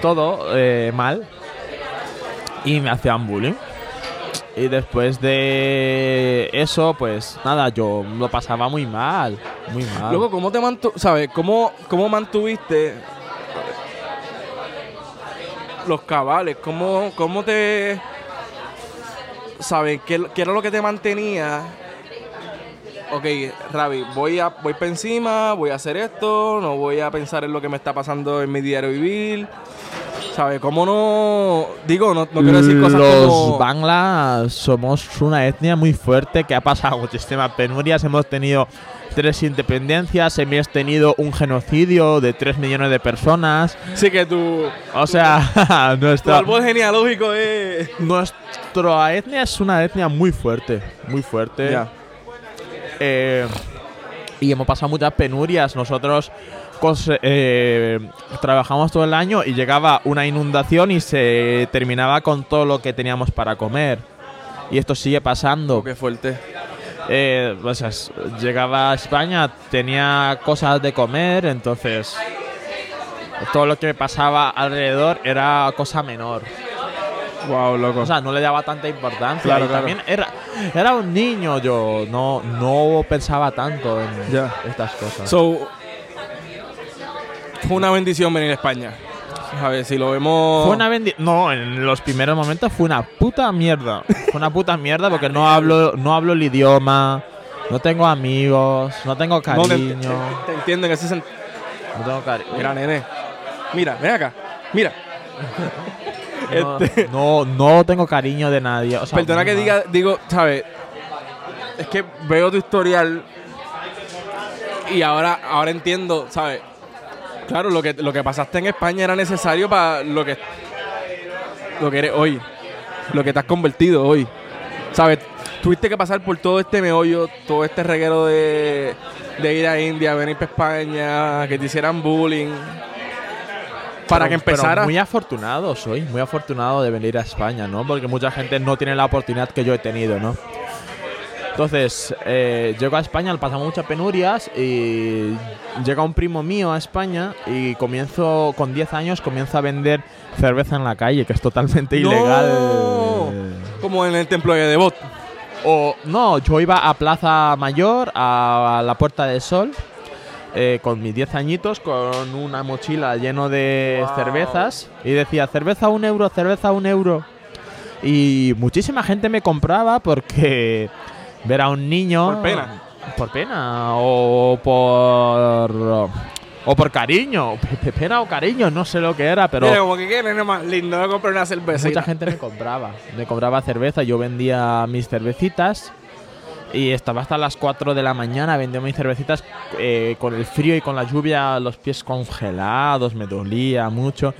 todo eh, mal. Y me hacían bullying. Y después de eso, pues nada, yo lo pasaba muy mal, muy mal. Luego, ¿cómo te mantu sabes? ¿Cómo, ¿Cómo mantuviste los cabales? ¿Cómo, cómo te... ¿Sabes? ¿Qué, qué era lo que te mantenía? Ok, Ravi, voy a voy para encima, voy a hacer esto, no voy a pensar en lo que me está pasando en mi diario vivir. ¿Sabes? ¿Cómo no...? Digo, no, no quiero decir cosas Los como... Bangla somos una etnia muy fuerte que ha pasado muchísimas penurias. Hemos tenido tres independencias, hemos tenido un genocidio de tres millones de personas. Sí que tu, O sea, *laughs* tu nuestra, árbol genealógico es... nuestra etnia es una etnia muy fuerte, muy fuerte. Eh, y hemos pasado muchas penurias. Nosotros eh, trabajamos todo el año y llegaba una inundación y se terminaba con todo lo que teníamos para comer. Y esto sigue pasando. Qué fuerte. Eh, o sea, llegaba a España, tenía cosas de comer, entonces todo lo que pasaba alrededor era cosa menor. Wow, loco. O sea, no le daba tanta importancia. Claro, y claro. también era, era un niño yo, no, no pensaba tanto en Ya. estas cosas. So, fue una bendición venir a España. A ver, si lo vemos. Fue una bendi- No, en los primeros momentos fue una puta mierda. Fue una puta mierda porque no hablo, no hablo el idioma, no tengo amigos, no tengo No, te, cariño. te- te entiendo en ese sentido. No tengo cariño. Mira, nene. Mira, ven acá. Mira. *laughs* No, Este- no, no tengo cariño de nadie. o sea, Perdona que diga, digo, ¿sabes? Es que veo tu historial y ahora, ahora entiendo, ¿sabes? Claro, lo que, lo que pasaste en España era necesario para lo que, lo que eres hoy, lo que te has convertido hoy. ¿Sabes? Tuviste que pasar por todo este meollo, todo este reguero de, de ir a India, venir para España, que te hicieran bullying. Para Pero- que empezara. pero muy afortunado soy, muy afortunado de venir a España, ¿no? Porque mucha gente no tiene la oportunidad que yo he tenido, ¿no? Entonces, eh, llego a España, pasamos muchas penurias y llega un primo mío a España y comienzo, con 10 años, comienzo a vender cerveza en la calle, que es totalmente ¡No! ilegal. Como en el templo de Devot. O no, yo iba a Plaza Mayor, a la Puerta del Sol, eh, con mis 10 añitos, con una mochila lleno de Wow. cervezas y decía cerveza un euro, cerveza un euro. Y muchísima gente me compraba porque ver a un niño Por pena. por pena o por o por cariño, Pe- pena o cariño, no sé lo que era, pero Mira, como que qué nene más lindo, me compré una cerveza. Mucha gente me compraba. Me compraba cerveza. Yo vendía mis cervecitas. Y estaba hasta las 4 de la mañana vendiendo mis cervecitas eh, con el frío y con la lluvia, los pies congelados, me dolía mucho.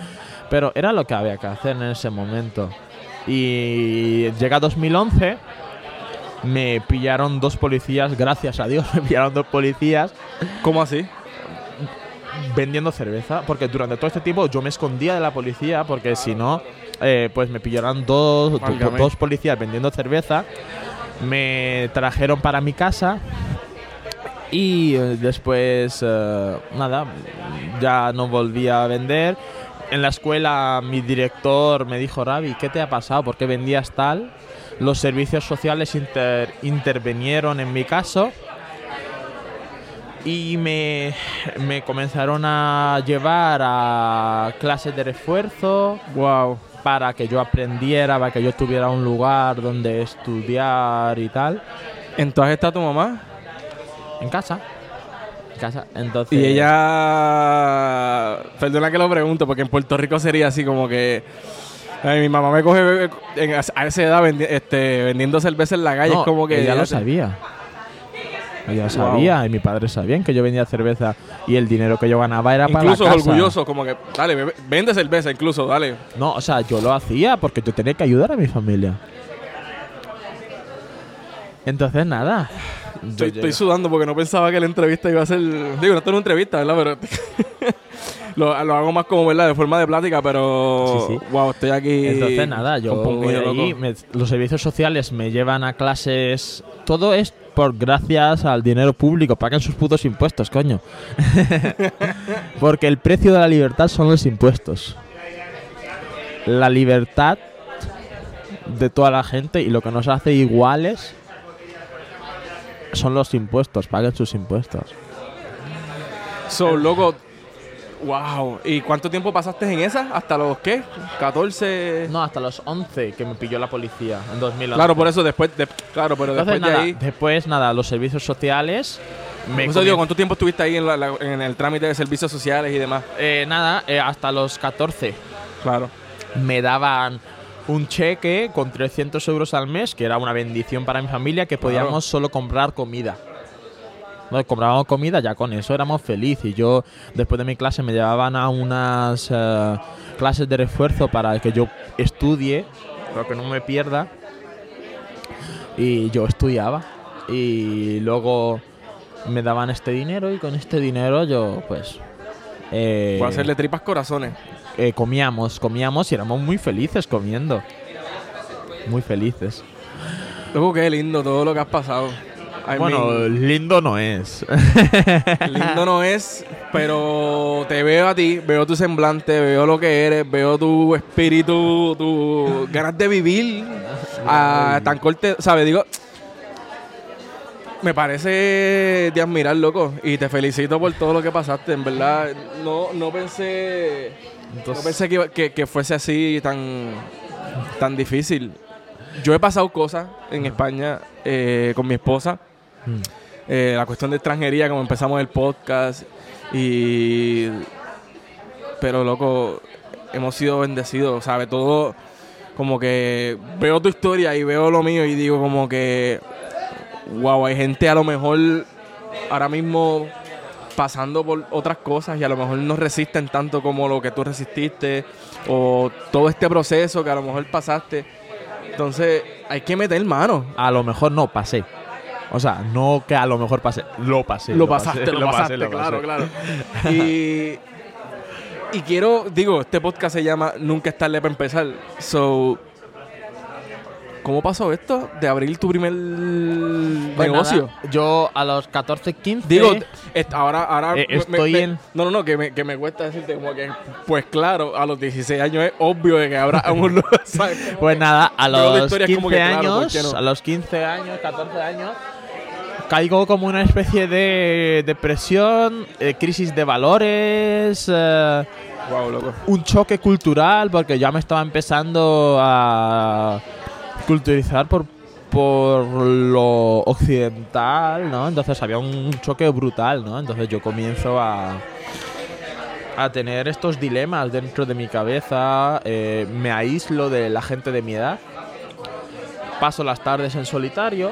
Pero era lo que había que hacer en ese momento. Y llega 2011 me pillaron dos policías, gracias a Dios, *laughs* me pillaron dos policías ¿Cómo así? vendiendo cerveza, porque durante todo este tiempo yo me escondía de la policía, porque si no, eh, pues me pillaron dos, dos policías vendiendo cerveza, me trajeron para mi casa y eh, después, eh, nada, ya no volví a vender. En la escuela mi director me dijo, Ravi, ¿qué te ha pasado? ¿Por qué vendías tal? Los servicios sociales inter- intervinieron en mi caso y me, me comenzaron a llevar a clases de refuerzo Wow. para que yo aprendiera, para que yo tuviera un lugar donde estudiar y tal. Entonces está tu mamá En casa. En casa. Entonces. y ella. Perdona que lo pregunto, porque en Puerto Rico sería así como que. Ay, mi mamá me coge en- a esa edad vendi- este, vendiendo cerveza en la calle. No, es como que. ella lo te- sabía. Ella Wow. sabía y mi padre sabían que yo vendía cerveza y el dinero que yo ganaba era Incluso para la casa. orgulloso, como que. Dale, vende cerveza, incluso, dale. No, o sea, yo lo hacía porque yo tenía que ayudar a mi familia. Entonces, nada. Estoy, estoy sudando porque no pensaba que la entrevista iba a ser. Digo, no es una entrevista, ¿verdad? Pero. *laughs* lo, lo hago más como, ¿verdad? De forma de plática, pero. Sí, sí. Wow, estoy aquí. Entonces, nada, yo voy allí, me- los servicios sociales me llevan a clases. Todo es por gracias al dinero público. Pagan sus putos impuestos, coño. *laughs* Porque el precio de la libertad son los impuestos. La libertad de toda la gente y lo que nos hace iguales son los impuestos. Paguen sus impuestos. So, loco. Wow. ¿Y cuánto tiempo pasaste en esa? ¿Hasta los qué? ¿14? No, hasta los 11 que me pilló la policía en 2011. Claro, por eso después. de- claro, pero Entonces, después de nada, ahí. después, nada, los servicios sociales. Por Me eso digo, comien- ¿cuánto tiempo estuviste ahí en, la- la- en el trámite de servicios sociales y demás? Eh, nada, eh, hasta los 14 Claro. me daban un cheque con 300 euros al mes, que era una bendición para mi familia, que podíamos Claro. solo comprar comida. No, comprábamos comida, ya con eso éramos felices. Y yo, después de mi clase, me llevaban a unas eh, clases de refuerzo para que yo estudie, para que no me pierda. Y yo estudiaba. Y luego me daban este dinero y con este dinero yo, pues... eh, a hacerle tripas corazones. eh, comíamos, comíamos y éramos muy felices comiendo. Muy felices. Loco, qué lindo todo lo que has pasado. I bueno, mean, lindo no es. *laughs* lindo no es, pero te veo a ti, veo tu semblante, veo lo que eres, veo tu espíritu, tu ganas de vivir *laughs* a tan corte, ¿sabes? Digo, me parece de admirar, loco, y te felicito por todo lo que pasaste, en verdad. No, no pensé, no pensé que, iba- que, que fuese así tan, tan difícil. Yo he pasado cosas en España eh, con mi esposa. Mm. Eh, la cuestión de extranjería, como empezamos el podcast. Y. Pero, loco, hemos sido bendecidos, ¿sabes? Todo. Como que veo tu historia y veo lo mío y digo, como que. Wow, hay gente a lo mejor ahora mismo pasando por otras cosas y a lo mejor no resisten tanto como lo que tú resististe o todo este proceso que a lo mejor pasaste. Entonces, hay que meter mano. A lo mejor no pasé. O sea, no que a lo mejor pasé. Lo pasé. lo pasaste, lo, pasaste, lo claro, pasé. claro. *laughs* Y, y quiero, digo, este podcast se llama Nunca es tarde para empezar. So, ¿cómo pasó esto de abrir tu primer Pues negocio? nada, yo a los 14, 15. Digo, ahora, ahora Eh, me- estoy me- en- No, no, no, que me, que me cuesta decirte como que, pues claro, a los 16 años es obvio de que habrá un... *laughs* ¿sabes? Como Pues nada, a los historia 15 como que, claro, ¿por años, no? a los 15 años, 14 años, caigo como una especie de depresión, eh, crisis de valores, eh, Wow, loco. un choque cultural, porque ya me estaba empezando a culturizar por, por lo occidental, ¿no? Entonces había un choque brutal, ¿no? Entonces yo comienzo a, a tener estos dilemas dentro de mi cabeza, eh, me aíslo de la gente de mi edad, paso las tardes en solitario,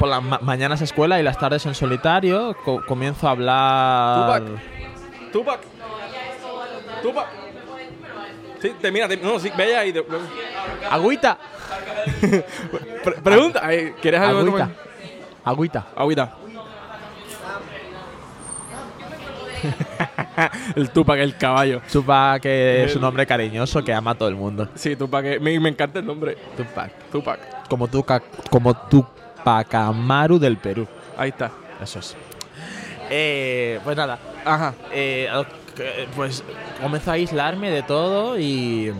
por las ma- mañanas escuela y las tardes en solitario, co- comienzo a hablar... Tupac. Tupac. Tupac. Sí, te mira, te- no, sí, ve y te- Agüita. *laughs* Pre- pregunta, ay, ¿quieres algo Agüita. Agüita. Agüita. *laughs* el Tupac, el caballo. Tupac que es un nombre cariñoso que ama a todo el mundo. Sí, Tupac, me, me encanta el nombre. Tupac. Tupac. Como Tupac, como Tupac Amaru del Perú. Ahí está. Eso es. Eh, pues nada, Ajá. eh, pues comenzo a aislarme de todo y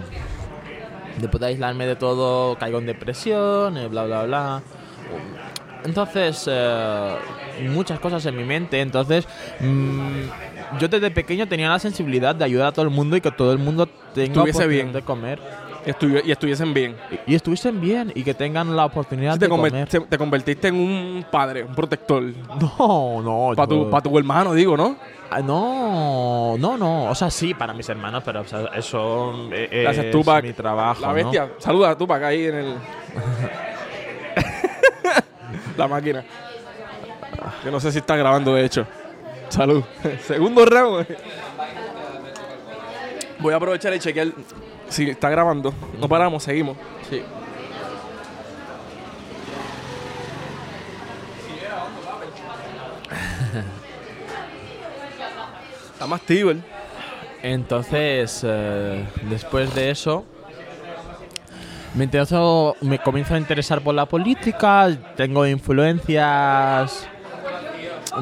después de aislarme de todo caigo en depresión, eh, bla, bla, bla. Entonces, eh, muchas cosas en mi mente. Entonces, mm, yo desde pequeño tenía la sensibilidad de ayudar a todo el mundo y que todo el mundo tenga oportunidad bien. de comer. Estuvi- y estuviesen bien. Y, y estuviesen bien y que tengan la oportunidad te, de comer. te- te convertiste en un padre, un protector. No, no. Para tu, pa' tu hermano, digo, ¿no? Ah, No, no, no. O sea, sí, para mis hermanos, pero o sea, eso eh, Gracias, es Tupac. mi trabajo. La ¿no? bestia. Saluda a Tupac ahí en el. *laughs* la máquina. Yo no sé si está grabando, de hecho. Salud. *laughs* Segundo round. Voy a aprovechar y chequear si está grabando. No paramos, seguimos. Sí. Está más tibio. él. Entonces, eh, después de eso, me, intereso- me comienzo a interesar por la política. Tengo influencias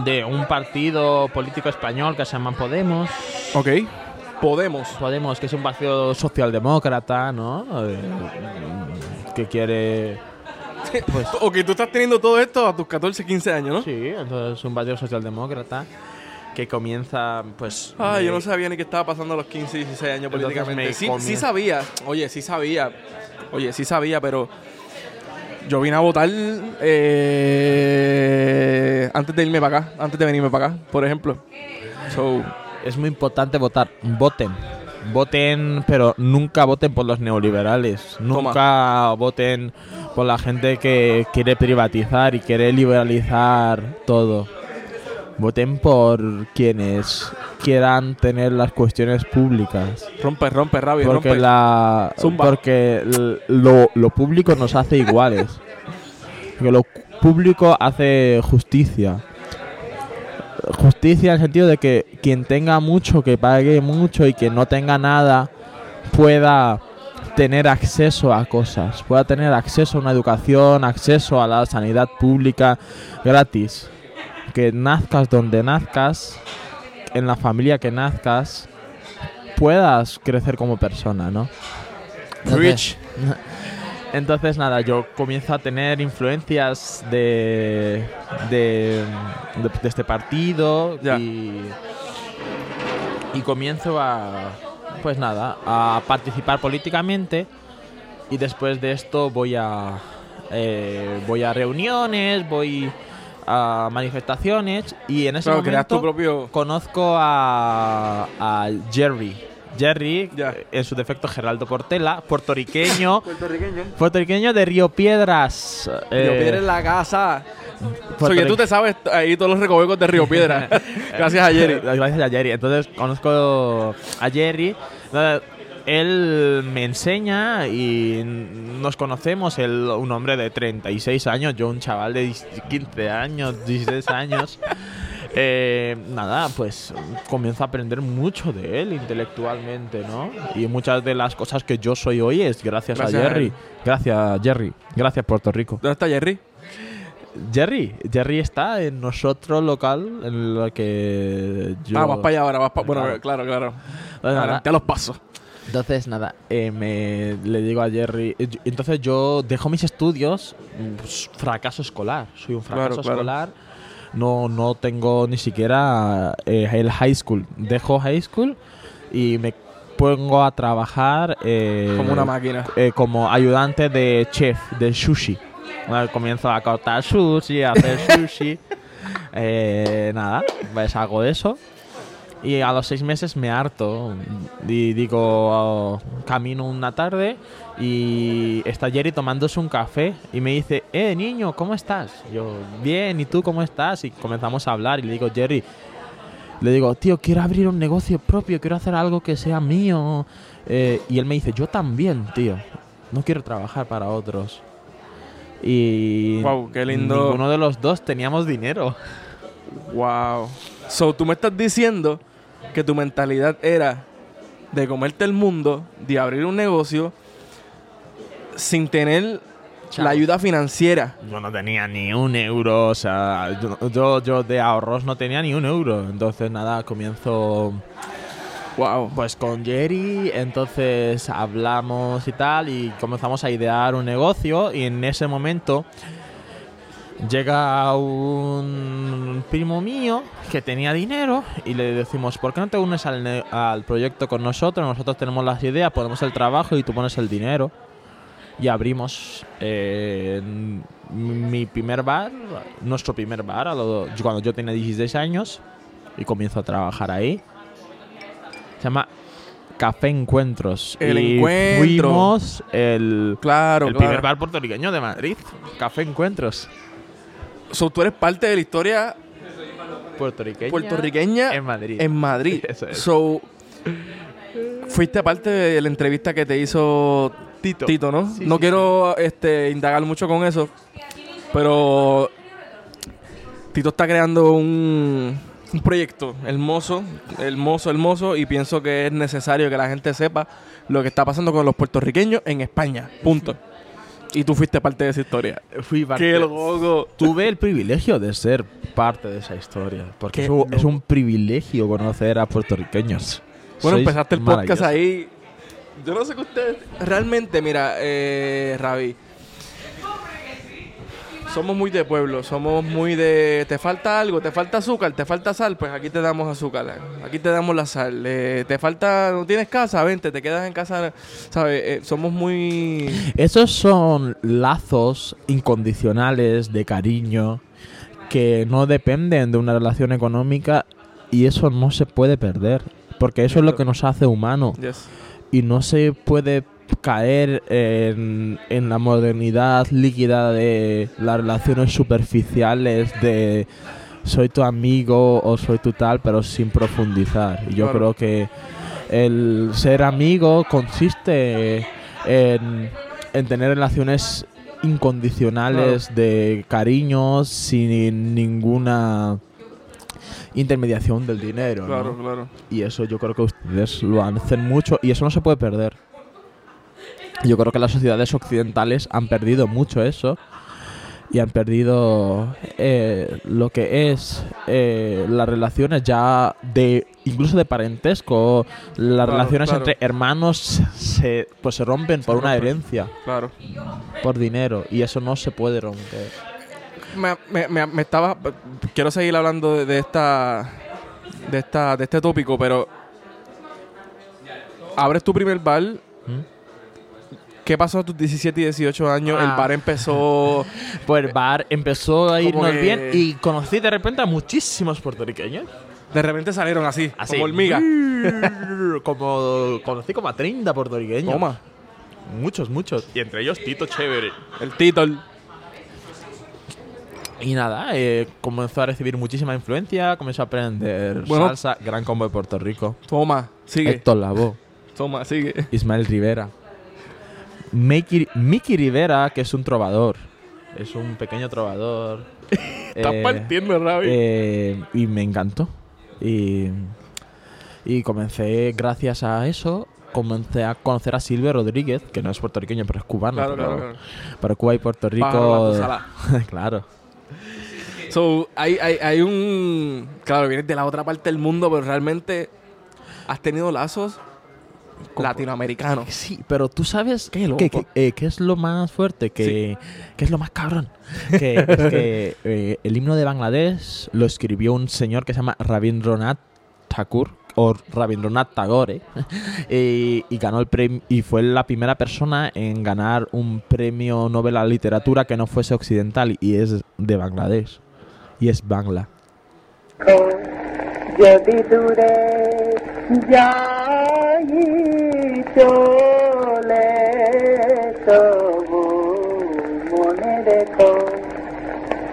de un partido político español que se llama Podemos. Ok. Podemos. Podemos, que es un partido socialdemócrata, ¿no? Eh, que quiere. *laughs* Pues, Ok, tú estás teniendo todo esto a tus 14, 15 años, ¿no? Sí, entonces es un partido socialdemócrata que comienza, pues. Ay, yo no sabía ni qué estaba pasando a los 15, 16 años políticamente. me Sí, sí sabía, oye, sí sabía, oye, sí sabía, pero yo vine a votar eh, antes de irme para acá, antes de venirme para acá, por ejemplo. So, Es muy importante votar. Voten. Voten, pero nunca voten por los neoliberales. Nunca voten por la gente que quiere privatizar y quiere liberalizar todo. Voten por quienes quieran tener las cuestiones públicas. rompe, rompe, rabia, Porque rompe. la Zumba. porque lo público nos hace iguales. *laughs* Porque lo público hace justicia. Justicia en el sentido de que quien tenga mucho, que pague mucho y quien no tenga nada pueda tener acceso a cosas, pueda tener acceso a una educación, acceso a la sanidad pública gratis. Que nazcas donde nazcas, en la familia que nazcas, puedas crecer como persona, ¿no? Rich. Entonces, nada, yo comienzo a tener influencias de, de, de- de este partido y, y comienzo a, pues nada, a participar políticamente y después de esto voy a, eh, voy a reuniones, voy a manifestaciones y en ese Claro, momento tu propio... conozco a, a Jerry. Jerry, Ya. eh, en su defecto Geraldo Portela, puertorriqueño, *laughs* Puertorriqueño. puertorriqueño de Río Piedras. Río eh, Piedra en la casa. Oye, tú te sabes ahí todos los recovecos de Río Piedra. *laughs* Gracias a Jerry. Gracias a Jerry. Entonces conozco a Jerry. Él me enseña y nos conocemos. Él, un hombre de 36 años, yo un chaval de 15 años, 16 años. *laughs* Eh, nada, pues comienzo a aprender mucho de él intelectualmente, ¿no? Y muchas de las cosas que yo soy hoy es gracias, Gracias a a Jerry. él. Gracias, Jerry. Gracias, Puerto Rico. ¿Dónde está Jerry? Jerry, Jerry está en nosotros local en lo que yo. Ah, vas para allá ahora, vas para... Bueno, Claro. claro, a los pasos. Entonces, nada, eh, me, le digo a Jerry. eh, Entonces, yo dejo mis estudios, pues, fracaso escolar. Soy un fracaso claro. escolar. No, no tengo ni siquiera eh, el high school. Dejo high school y me pongo a trabajar. eh, Como una máquina. eh, como ayudante de chef, de sushi. Bueno, comienzo a cortar sushi, a hacer *laughs* sushi. Eh, nada, pues hago eso. Y a los seis meses me harto. Y digo, oh, camino una tarde y está Jerry tomándose un café. Y me dice, eh, niño, ¿cómo estás? Yo, bien, ¿y tú cómo estás? Y comenzamos a hablar. Y le digo, Jerry, le digo, tío, quiero abrir un negocio propio, quiero hacer algo que sea mío. Eh, y él me dice, yo también, tío. no quiero trabajar para otros. Y Guau, qué lindo. ninguno de los dos teníamos dinero. Wow. So, tú me estás diciendo que tu mentalidad era de comerte el mundo, de abrir un negocio sin tener Chao. la ayuda financiera. Yo no tenía ni un euro, o sea, yo, yo, yo de ahorros no tenía ni un euro. Entonces, nada, comienzo Wow. pues con Jerry, entonces hablamos y tal, y comenzamos a idear un negocio, y en ese momento llega un primo mío que tenía dinero y le decimos, ¿por qué no te unes al, al proyecto con nosotros? Nosotros tenemos las ideas, ponemos el trabajo y tú pones el dinero. Y abrimos eh, mi primer bar, nuestro primer bar, cuando yo tenía 16 años y comienzo a trabajar ahí. Se llama Café Encuentros. El y Encuentro. fuimos el, Claro, el claro. primer bar puertorriqueño de Madrid. Café Encuentros. So, tú eres parte de la historia Puertorriqueña. puertorriqueña En Madrid. en Madrid. *laughs* Eso es. So, fuiste parte de la entrevista que te hizo Tito. Tito, ¿no? Sí, no sí, quiero este, indagar mucho con eso, pero Tito está creando un, un proyecto hermoso, hermoso, hermoso, y pienso que es necesario que la gente sepa lo que está pasando con los puertorriqueños en España. Punto. Y tú fuiste parte de esa historia. Fui parte. ¡Qué loco! Tuve el privilegio de ser parte de esa historia. Porque es un, es loco. un privilegio conocer a puertorriqueños. Bueno, Sois empezaste el podcast ahí. Yo no sé que ustedes. Realmente, mira, eh, Ravi. Somos muy de pueblo, somos muy de. Te falta algo, te falta azúcar, te falta sal, pues aquí te damos azúcar, aquí te damos la sal. eh, te falta. No tienes casa, vente, te quedas en casa, ¿sabes? Eh, somos muy. Esos son lazos incondicionales de cariño que no dependen de una relación económica y eso no se puede perder. Porque eso es lo que nos hace humanos. Yes. y no se puede caer en, en la modernidad líquida de las relaciones superficiales de soy tu amigo o soy tu tal, pero sin profundizar. Y yo Claro. creo que el ser amigo consiste en, en tener relaciones incondicionales de cariño sin ninguna intermediación del dinero. ¿no? Claro, claro. Y eso yo creo que ustedes lo hacen mucho y eso no se puede perder. Yo creo que las sociedades occidentales han perdido mucho eso y han perdido eh, lo que es eh, las relaciones ya de incluso de parentesco. Las Claro, relaciones claro. entre hermanos se pues se rompen por una herencia. Claro. por dinero. Y eso no se puede romper. Me, me, me, me estaba quiero seguir hablando de, de esta de esta de este tópico pero abres tu primer bar ¿Qué pasó a tus 17 y 18 años? Ah. El bar empezó *laughs* pues el bar empezó a irnos que- bien y conocí de repente a muchísimos puertorriqueños de repente salieron así, Así. como hormigas. *laughs* como conocí como a 30 puertorriqueños. Toma, Muchos, muchos. Y entre ellos Tito Chévere. el título. Y nada, eh, comenzó a recibir muchísima influencia, comenzó a aprender Bueno. salsa, gran combo de Puerto Rico. Toma, sigue. Héctor Lavoe, Toma, sigue. Ismael Rivera. Mickey, Mickey Rivera, que es un trovador. Es un pequeño trovador. *laughs* Estás Eh, partiendo, Ravi. Eh, y me encantó. Y, y comencé, gracias a eso, comencé a conocer a Silvio Rodríguez, que no es puertorriqueño, pero es cubano. claro, pero, claro, claro. pero Cuba y Puerto Rico. *laughs* claro. So, hay, hay, hay un. Claro, vienes de la otra parte del mundo, pero realmente has tenido lazos latinoamericano. Sí, pero tú sabes qué. Eh, que, es lo más fuerte, que, sí. que es lo más cabrón. Que es que eh, el himno de Bangladesh lo escribió un señor que se llama Rabindranath Thakur o Rabindranath Tagore *laughs* y, ganó el premio y fue la primera persona en ganar un premio Nobel a literatura que no fuese occidental y es de Bangladesh y es Bangla. চলে তবু মনে রেখো,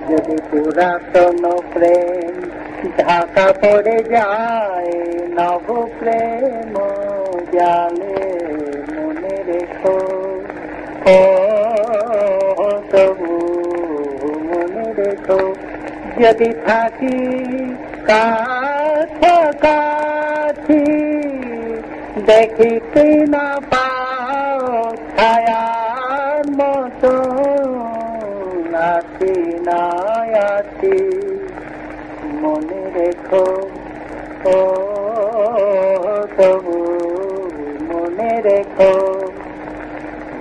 যদি পুরাতন প্রেম ঢাকা পড়ে যায় নব প্রেম জালে মনে রেখো। ও, তবু মনে রেখো, যদি থাকি কাছাকাছি দেখিতে না পাও, ছায়ার মতো নাচি না আছি। মনে রেখো, ও তবু মনে রেখো,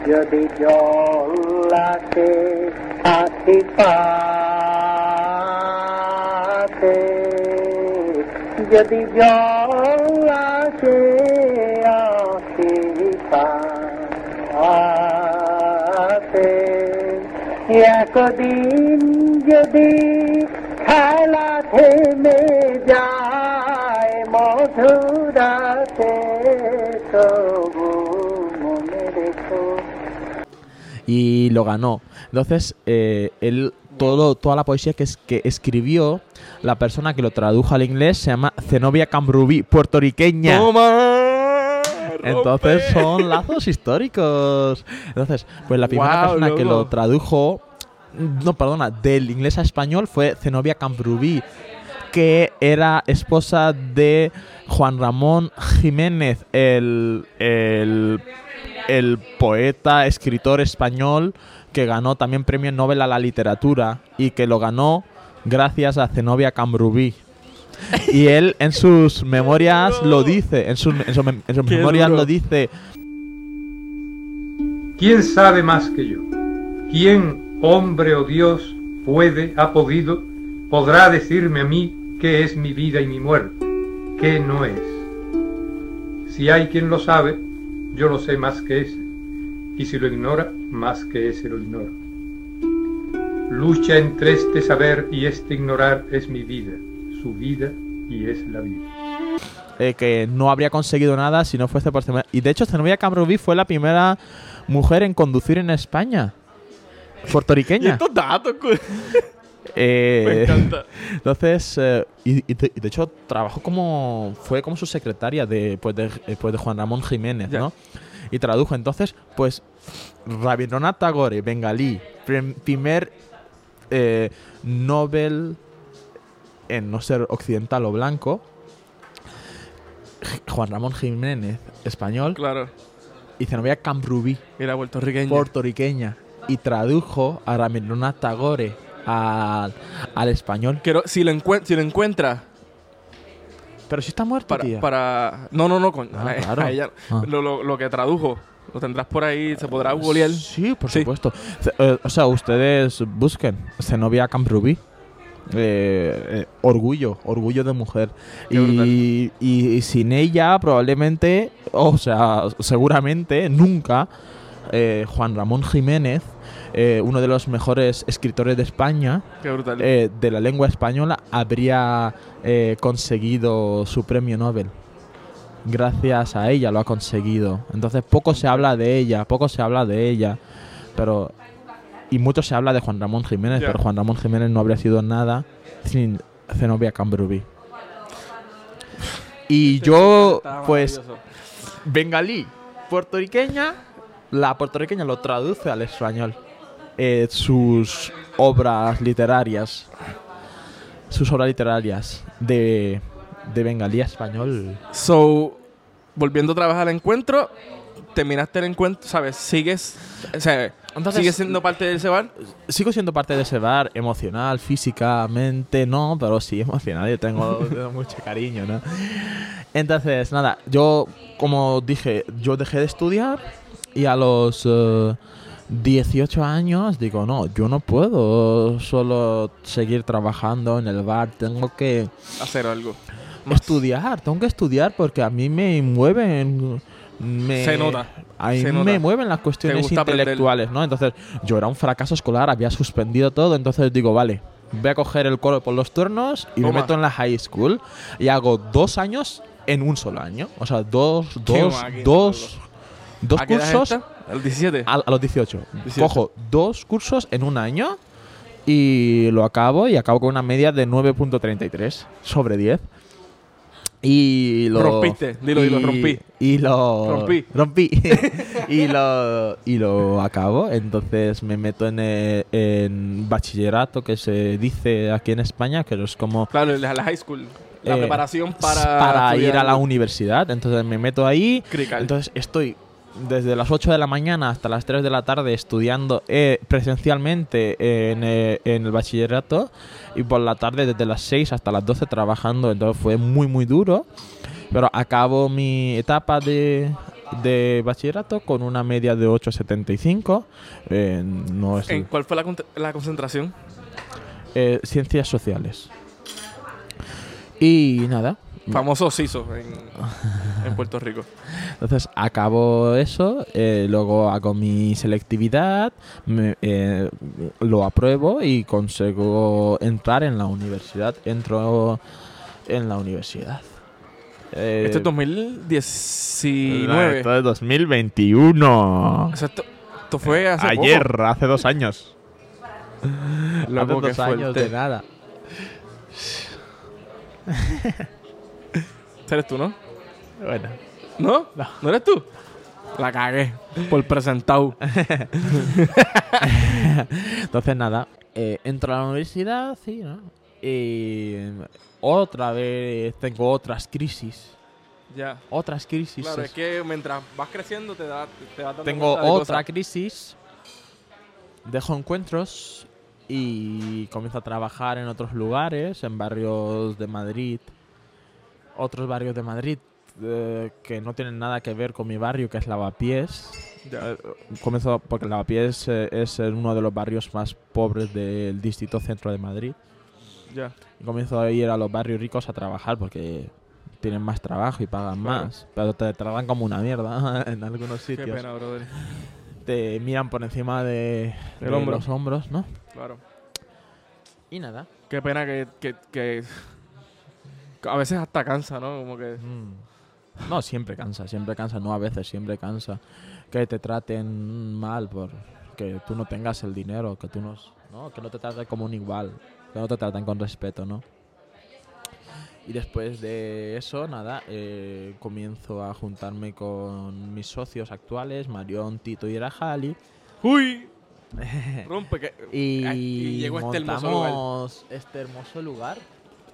যদি জল আসে হাতি পাতে যদি জল একদিন যদি খেলা থেমে যায় মধুরাতে তবু মনে রেখো y lo ganó. Entonces, eh, él, todo, toda la poesía que, es, que escribió, la persona que lo tradujo al inglés se llama Zenobia Cambrubí, puertorriqueña. ¡Toma! Entonces rompe. son lazos históricos. Entonces, pues la primera Guau, persona que loco. lo tradujo, no, perdona, del inglés a español fue Zenobia Cambrubí, que era esposa de Juan Ramón Jiménez, el, el, el poeta, escritor español que ganó también premio Nobel a la literatura y que lo ganó gracias a Zenobia Cambrubí. Y él en sus memorias lo dice, en, sus- en en memorias duro. lo dice, ¿Quién sabe más que yo? ¿Quién, hombre o Dios, puede, ha podido, podrá decirme a mí qué es mi vida y mi muerte, qué no es? Si hay quien lo sabe, yo lo sé más que ese, y si lo ignora, más que ese lo ignoro. Lucha entre este saber y este ignorar es mi vida, su vida y es la vida. eh, que no habría conseguido nada si no fuese por Zenobia. Y de hecho, Zenobia Cambrubí fue la primera mujer en conducir en España. Y Puertorriqueña. estos datos, *laughs* Eh, *laughs* me encanta. Entonces, eh, y, y de, y de hecho, trabajó como. Fue como su secretaria de, pues de, eh, pues de Juan Ramón Jiménez. ¿no? Y tradujo. Entonces, pues, Rabindranath Tagore, bengalí, prim- primer eh, Nobel en no ser occidental o blanco. Juan Ramón Jiménez, español, Claro. y Zenobia Cambrubí, Era puertorriqueño. puertorriqueña, y tradujo a Rabindranath Tagore al, al español. Quiero, si lo, si lo encuentras Pero si está muerto, para, tía. para... No, no, no. Con, Ah, a- claro. a ella- Ah. lo, lo- lo que tradujo. Lo tendrás por ahí. Se podrá googlear. Sí, por Sí. supuesto. Eh, o sea, ustedes busquen Zenobia Cambrubí. Eh, eh, orgullo, orgullo de mujer. Y, y sin ella, probablemente, o sea, seguramente, nunca, eh, Juan Ramón Jiménez, eh, uno de los mejores escritores de España, eh, de la lengua española, habría eh, conseguido su premio Nobel. Gracias a ella lo ha conseguido. Entonces poco se habla de ella, poco se habla de ella, pero y mucho se habla de Juan Ramón Jiménez, Ya. pero Juan Ramón Jiménez no habría sido nada sin Zenobia Cambrubí. Y yo, Está pues, bengalí, puertorriqueña, la puertorriqueña lo traduce al español. Eh, sus obras literarias, sus obras literarias de, de bengalí a español. So, volviendo otra vez al encuentro, terminaste el encuentro, ¿sabes? Sigues, o sea, Entonces- sigues siendo parte de ese bar. Sigo siendo parte de ese bar, emocional, físicamente no, pero sí emocional, yo tengo, *laughs* tengo mucho cariño, ¿no? Entonces, nada, yo, como dije, yo dejé de estudiar y a los eh, 18 años digo, no, yo no puedo solo seguir trabajando en el bar, tengo que Hacer algo. Más. estudiar, tengo que estudiar porque a mí me mueven. Me, Se nota, A mí se me nota. mueven las cuestiones aprender. intelectuales, ¿no? Entonces, yo era un fracaso escolar, había suspendido todo, entonces digo, vale, voy a coger el coro por los turnos y me Toma. meto en la high school y hago dos años en un solo año. O sea, dos, dos, dos, dos ¿A qué edad cursos? ¿Al 17? a, a los 18. 18. Cojo dos cursos en un año y lo acabo y acabo con una media de 9.33 sobre 10. Y lo. Rompiste, dilo, dilo, rompí. Y lo. Rompí. Rompí. *laughs* *laughs* y lo. Y lo acabo. Entonces me meto en, eh, en bachillerato, que se dice aquí en España, que es como. Claro, la, la high school. La eh, preparación para. para ir a la universidad. Entonces me meto ahí. Crical. Entonces estoy desde las 8 de la mañana hasta las 3 de la tarde estudiando eh, presencialmente en, eh, en el bachillerato y por la tarde desde las 6 hasta las 12 trabajando. Entonces fue muy, muy duro. Pero acabo mi etapa de, de bachillerato con una media de 8,75. Eh, no es ¿En ¿Cuál fue la, con- la concentración? eh, ciencias sociales. Y nada, Famoso CISO en, en Puerto Rico. Entonces acabo eso, eh, luego hago mi selectividad, me- eh, lo apruebo y consigo entrar en la universidad. Entro en la universidad. Eh, Este es 2019. Esto es 2021. O sea, esto, esto fue hace Ayer, hace dos años. poco. Loco, hace dos años fuerte. de nada. *laughs* Eres tú, ¿no? Bueno, ¿No? ¿No eres tú? La cagué. Por presentado. *laughs* entonces nada, eh, entro a la universidad, sí, ¿no? Y otra vez tengo otras crisis. ya. Otras crisis. Claro, es que mientras vas creciendo te, da, te dando Tengo de otra crisis. Dejo encuentros y comienzo a trabajar en otros lugares, en barrios de Madrid. Otros barrios de Madrid eh, que no tienen nada que ver con mi barrio, que es Lavapiés. Eh, porque Lavapiés eh, es uno de los barrios más pobres del distrito centro de Madrid. Ya. Y comienzo a ir a los barrios ricos a trabajar porque tienen más trabajo y pagan Claro. más. Pero te tratan como una mierda *laughs* en algunos Qué sitios pena, brother. te miran por encima de, de hombro. los hombros, ¿no? Claro. Y nada. Qué pena que, que, que a veces hasta cansa, ¿no? Como que Mm. No, siempre cansa, siempre cansa, no a veces, siempre cansa. Que te traten mal por que tú no tengas el dinero, que tú no, no que no te traten como un igual, que no te traten con respeto, ¿no? Y después de eso, nada, eh, comienzo a juntarme con mis socios actuales, Marión, Tito y Rajali. ¡Uy! *laughs* Rompe que... Y, Ay, y llegó este hermoso lugar. este hermoso lugar.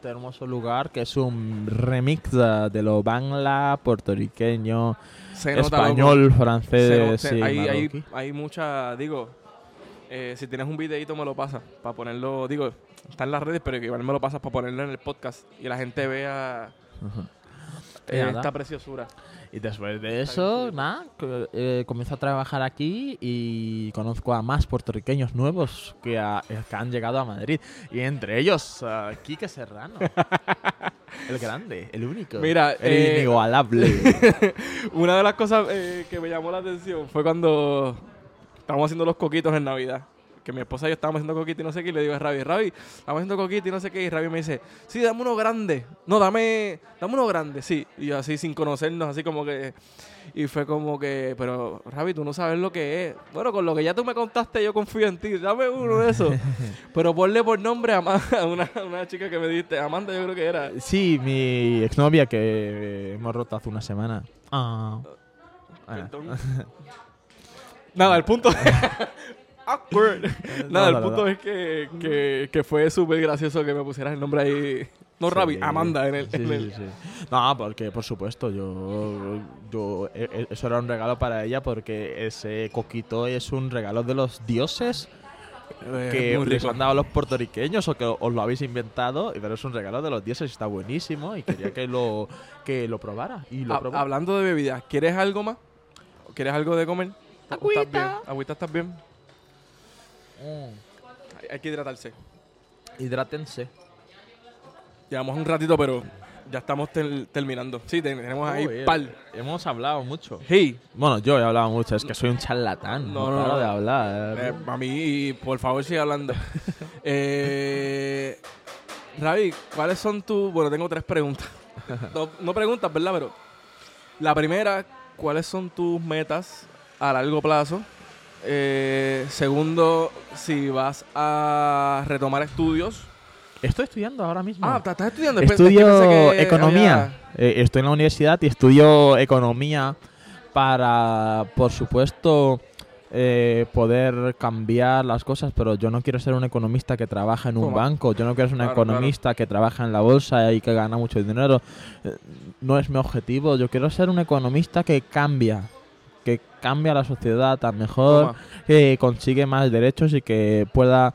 Este hermoso lugar que es un remix de, de lo bangla, puertorriqueño, loco. español, Se francés, se- sí, hay, hay, hay mucha, digo, eh, si tienes un videito me lo pasas para ponerlo, digo, está en las redes, pero igual me lo pasas para ponerlo en el podcast y la gente vea Nada. esta preciosura. Y después de eso, nada, eh, comienzo a trabajar aquí y conozco a más puertorriqueños nuevos que, ha- eh, que han llegado a Madrid. Y entre ellos, uh, Quique Serrano. *laughs* el grande, el único. Mira, el eh, inigualable. *laughs* Una de las cosas eh, que me llamó la atención fue cuando estábamos haciendo los coquitos en Navidad. Que mi esposa y yo estábamos haciendo coquitos y no sé qué, y le digo a Ravi, Ravi, estamos haciendo coquitos y no sé qué, y Ravi me dice, sí, dame uno grande. No, dame, dame uno grande, sí. Y yo así sin conocernos, así como que... Y fue como que, pero Ravi, tú no sabes lo que es. Bueno, con lo que ya tú me contaste, yo confío en ti. Dame uno de esos. *laughs* pero ponle por nombre a, una, una chica que me diste. Amanda, yo creo que era. Sí, mi exnovia que eh, hemos roto hace una semana. Ah. Ah. *laughs* Nada, el punto. *laughs* Awkward. *laughs* Nada, *laughs* No, el punto no. es que, que, que fue súper gracioso que me pusieras el nombre ahí. No Sí. Ravi, Amanda en el. Sí, en el- sí. No, porque por supuesto, yo, yo e- e- eso era un regalo para ella porque ese coquito es un regalo de los dioses Eh, que les han dado los puertorriqueños o que os lo habéis inventado, pero es un regalo de los dioses, está buenísimo y quería que lo que lo probara y lo probó. hablando de bebidas, ¿quieres algo más? ¿Quieres algo de comer? ¿O ¿Estás bien? Agüita. ¿Agüita estás bien? Mm. Hay, que hidratarse. Hidrátense. Llevamos un ratito, pero ya estamos tel- terminando. Sí, ten- tenemos ahí Uy, pal. Hemos hablado mucho. Hey, Bueno, yo he hablado mucho, es que soy un charlatán. No, No, no, paro no. de hablar. Eh, a mí, por favor, sigue hablando. *laughs* eh, Ravi, ¿cuáles son tus...? Bueno, tengo tres preguntas. *laughs* No, no preguntas, ¿verdad? Pero la primera, ¿cuáles son tus metas a largo plazo? Eh, segundo, si vas a retomar estudios Estoy estudiando ahora mismo. Ah, ¿estás estudiando? Estudio que economía. había- Eh, estoy en la universidad y estudio economía para, por supuesto, eh, poder cambiar las cosas, pero yo no quiero ser un economista que trabaja en un banco, yo no quiero ser un Claro, claro. economista que trabaja en la bolsa y que gana mucho dinero. Eh, no es mi objetivo, yo quiero ser un economista que cambia, cambia la sociedad a mejor, que consigue más derechos y que pueda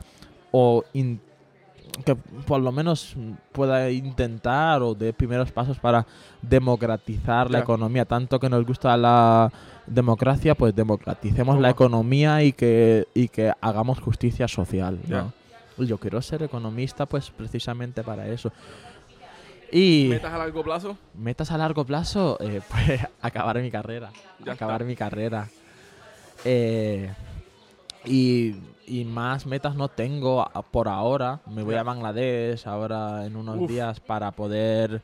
o in- que por lo menos pueda intentar o dé primeros pasos para democratizar la economía. Tanto que nos gusta la democracia pues democraticemos la economía y que y que hagamos justicia social yo quiero ser economista pues precisamente para eso y ¿Metas a largo plazo? Metas a largo plazo, eh, *laughs* pues acabar mi carrera. Ya acabar está. mi carrera. Eh, y, y más metas no tengo por ahora. Me voy a Bangladesh ahora en unos Uf. días para poder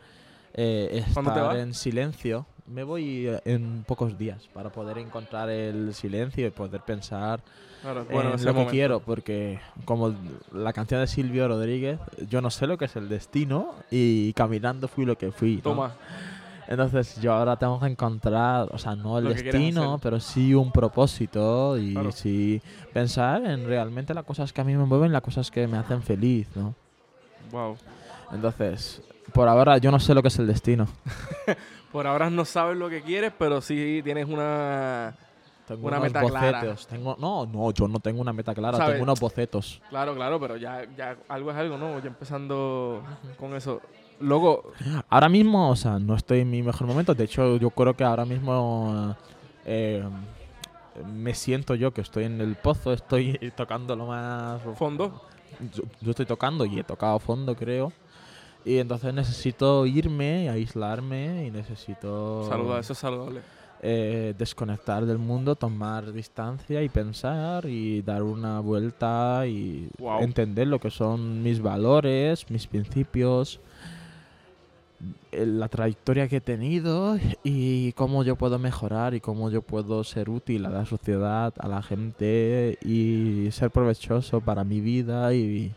eh, ¿Cuándo te estar en silencio. Me voy eh, en pocos días para poder encontrar el silencio y poder pensar Claro, bueno, en lo que momento. quiero, porque como la canción de Silvio Rodríguez, yo no sé lo que es el destino y caminando fui lo que fui. ¿no? Toma. Entonces yo ahora tengo que encontrar, o sea, no el Lo que destino, pero sí un propósito y Claro. sí pensar en realmente las cosas que a mí me mueven, las cosas que me hacen feliz, ¿no? Wow. Entonces, por ahora yo no sé lo que es el destino. *laughs* Por ahora no sabes lo que quieres, pero sí tienes una... Tengo Una unos meta clara. bocetos. Tengo, no, no, yo no tengo una meta clara, ¿Sabes? tengo unos bocetos. Claro, claro, pero ya, ya algo es algo, ¿no? Ya empezando con eso. Luego, Ahora mismo, o sea, no estoy en mi mejor momento. De hecho, yo creo que ahora mismo eh, me siento yo que estoy en el pozo, estoy *laughs* tocando lo más... fondo. Yo, yo estoy tocando y he tocado fondo, creo. Y entonces necesito irme, aislarme y necesito eso es saludable. eh, desconectar del mundo, tomar distancia y pensar y dar una vuelta y entender lo que son mis valores, mis principios, la trayectoria que he tenido y cómo yo puedo mejorar y cómo yo puedo ser útil a la sociedad, a la gente y ser provechoso para mi vida y,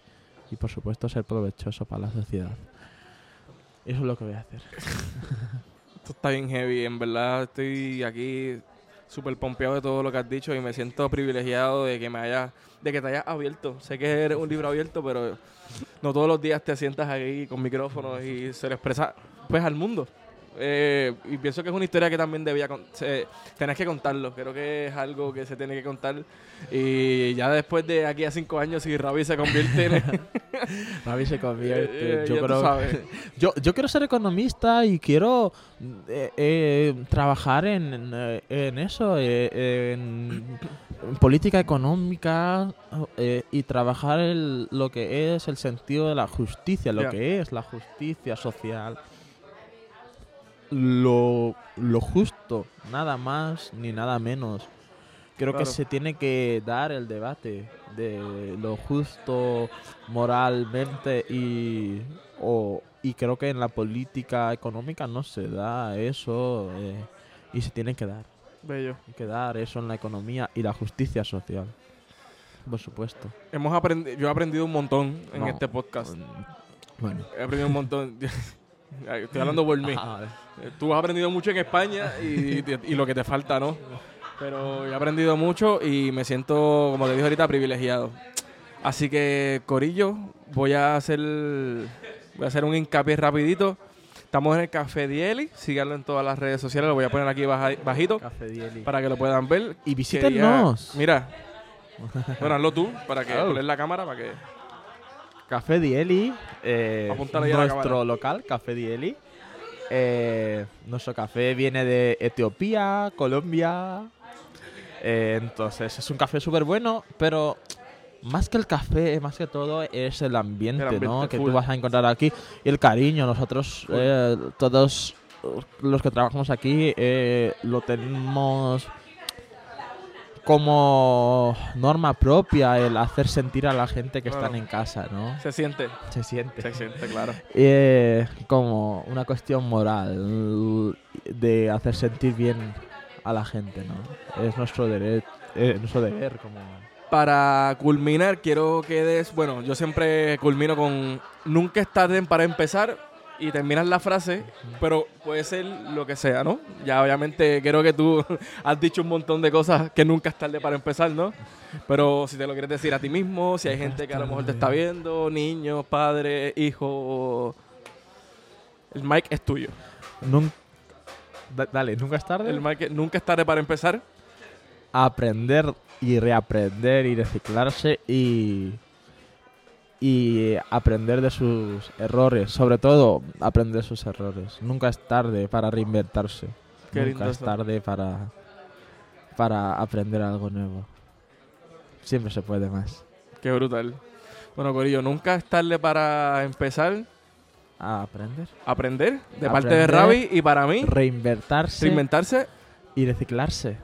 y por supuesto ser provechoso para la sociedad. Eso es lo que voy a hacer. *laughs* Esto está bien heavy, en verdad estoy aquí súper pompeado de todo lo que has dicho y me siento privilegiado de que me hayas, de que te hayas abierto. Sé que eres un libro abierto, pero no todos los días te sientas aquí con micrófonos y se lo expresa pues al mundo. Eh, y pienso que es una historia que también debía se- tenés que contarlo. Creo que es algo que se tiene que contar. Y ya después de aquí a cinco años, si Ravi se convierte en. *laughs* Ravi se convierte. Eh, yo ya tú creo *laughs* yo, yo quiero ser economista y quiero eh, eh, trabajar en, en, eh, eso, eh, en, en política económica eh, y trabajar el- lo que es el sentido de la justicia, lo que es la justicia social. Lo, lo justo, nada más ni nada menos. Creo que se tiene que dar el debate de lo justo moralmente y, o- y creo que en la política económica no se da eso eh, y se tiene que dar. Bello. Hay que dar eso en la economía y la justicia social. Por supuesto. Hemos aprendido, yo he aprendido un montón en No, este podcast. Bueno. He aprendido un montón. *laughs* Estoy hablando por mí. Ah, Tú has aprendido mucho en España y, y lo que te falta, ¿no? Pero he aprendido mucho y me siento, como te dije ahorita, privilegiado. Así que, Corillo, voy a hacer voy a hacer un hincapié rapidito. Estamos en el Café Dieli, síganlo en todas las redes sociales, lo voy a poner aquí baja- bajito Café Dieli. para que lo puedan ver. Y Quería- visítenos. Mira, *laughs* bueno, hazlo tú para que Oh. poner la cámara para que Café Dieli, eh, nuestro local, Café Dieli. Eh, nuestro café viene de Etiopía, Colombia. Eh, entonces es un café súper bueno, pero más que el café, más que todo es el ambiente, El ambiente, ¿no? Que tú vas a encontrar aquí y el cariño. Nosotros, eh, todos los que trabajamos aquí, eh, lo tenemos como norma propia el hacer sentir a la gente que Claro. están en casa, ¿no? se siente. Se siente. Se siente, claro. *laughs* Eh, como una cuestión moral de hacer sentir bien a la gente, ¿no? Es nuestro derecho, nuestro deber como para culminar, quiero que des. Bueno, yo siempre culmino con. Nunca es tarde para empezar y terminas la frase, pero puede ser lo que sea, ¿no? Ya, obviamente, creo que tú *laughs* has dicho un montón de cosas que nunca es tarde para empezar, ¿no? Pero si te lo quieres decir a ti mismo, si hay gente que a lo mejor te está viendo, niños, padres, hijos. El mic es tuyo. Nun- Da- dale, nunca es tarde. El nunca es tarde para empezar. aprender y reaprender y reciclarse y y aprender de sus errores, sobre todo aprender de sus errores. Nunca es tarde para reinventarse. Qué lindo Nunca es eso. tarde para para aprender algo nuevo. Siempre se puede más. Qué brutal. Bueno, Corillo, nunca es tarde para empezar A aprender, aprender de parte de. Ravi y para mí, reinventarse reinventarse y reciclarse.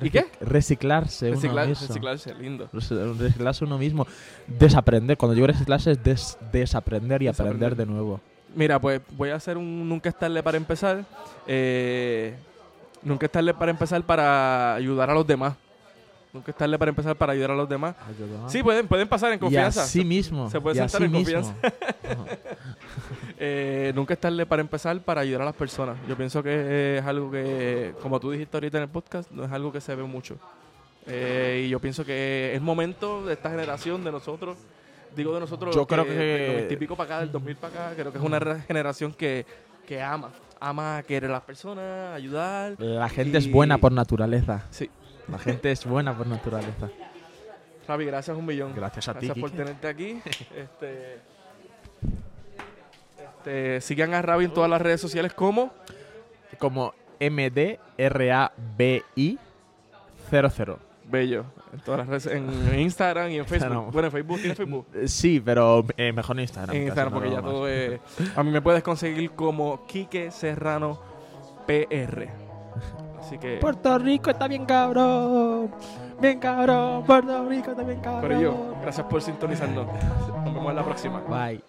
¿Y qué? Reciclarse uno Reciclar- mismo. reciclarse, lindo. Rec- Reciclarse uno mismo. Desaprender. Cuando digo reciclarse es des- desaprender y Desaprender. aprender de nuevo. Mira, pues voy a hacer un nunca es tarde para empezar. Eh, nunca es tarde para empezar para ayudar a los demás. Nunca es tarde para empezar para ayudar a los demás. Sí, pueden, pueden pasar en y confianza. así mismo. se puede sentar en mismo. *laughs* Eh, nunca es tarde para empezar para ayudar a las personas. Yo pienso que es algo que, como tú dijiste ahorita en el podcast, no es algo que se ve mucho. Eh, y yo pienso que es momento de esta generación, de nosotros, digo de nosotros, Yo creo que- del 90 y pico para acá, del 2000 para acá, creo que es una generación que, que ama, ama querer a las personas, ayudar. La gente es buena por naturaleza. Sí. La gente es buena por naturaleza. Ravi, gracias un millón. Gracias a ti, Gracias por Quique. tenerte aquí. este, este, sigan a Ravi en todas las redes sociales como Como MDRABI 00. Bello. En todas las redes, en Instagram y en Facebook. Bueno, en Facebook, ¿tienes Facebook? Eh, Sí, pero eh, mejor en Instagram. En Instagram, porque ya todo es... A mí me puedes conseguir como Quique Serrano PR. *laughs* Así que... Puerto Rico está bien cabrón. Bien cabrón. Puerto Rico está bien cabrón. Pero yo, gracias por sintonizarnos. Nos vemos en la próxima. Bye.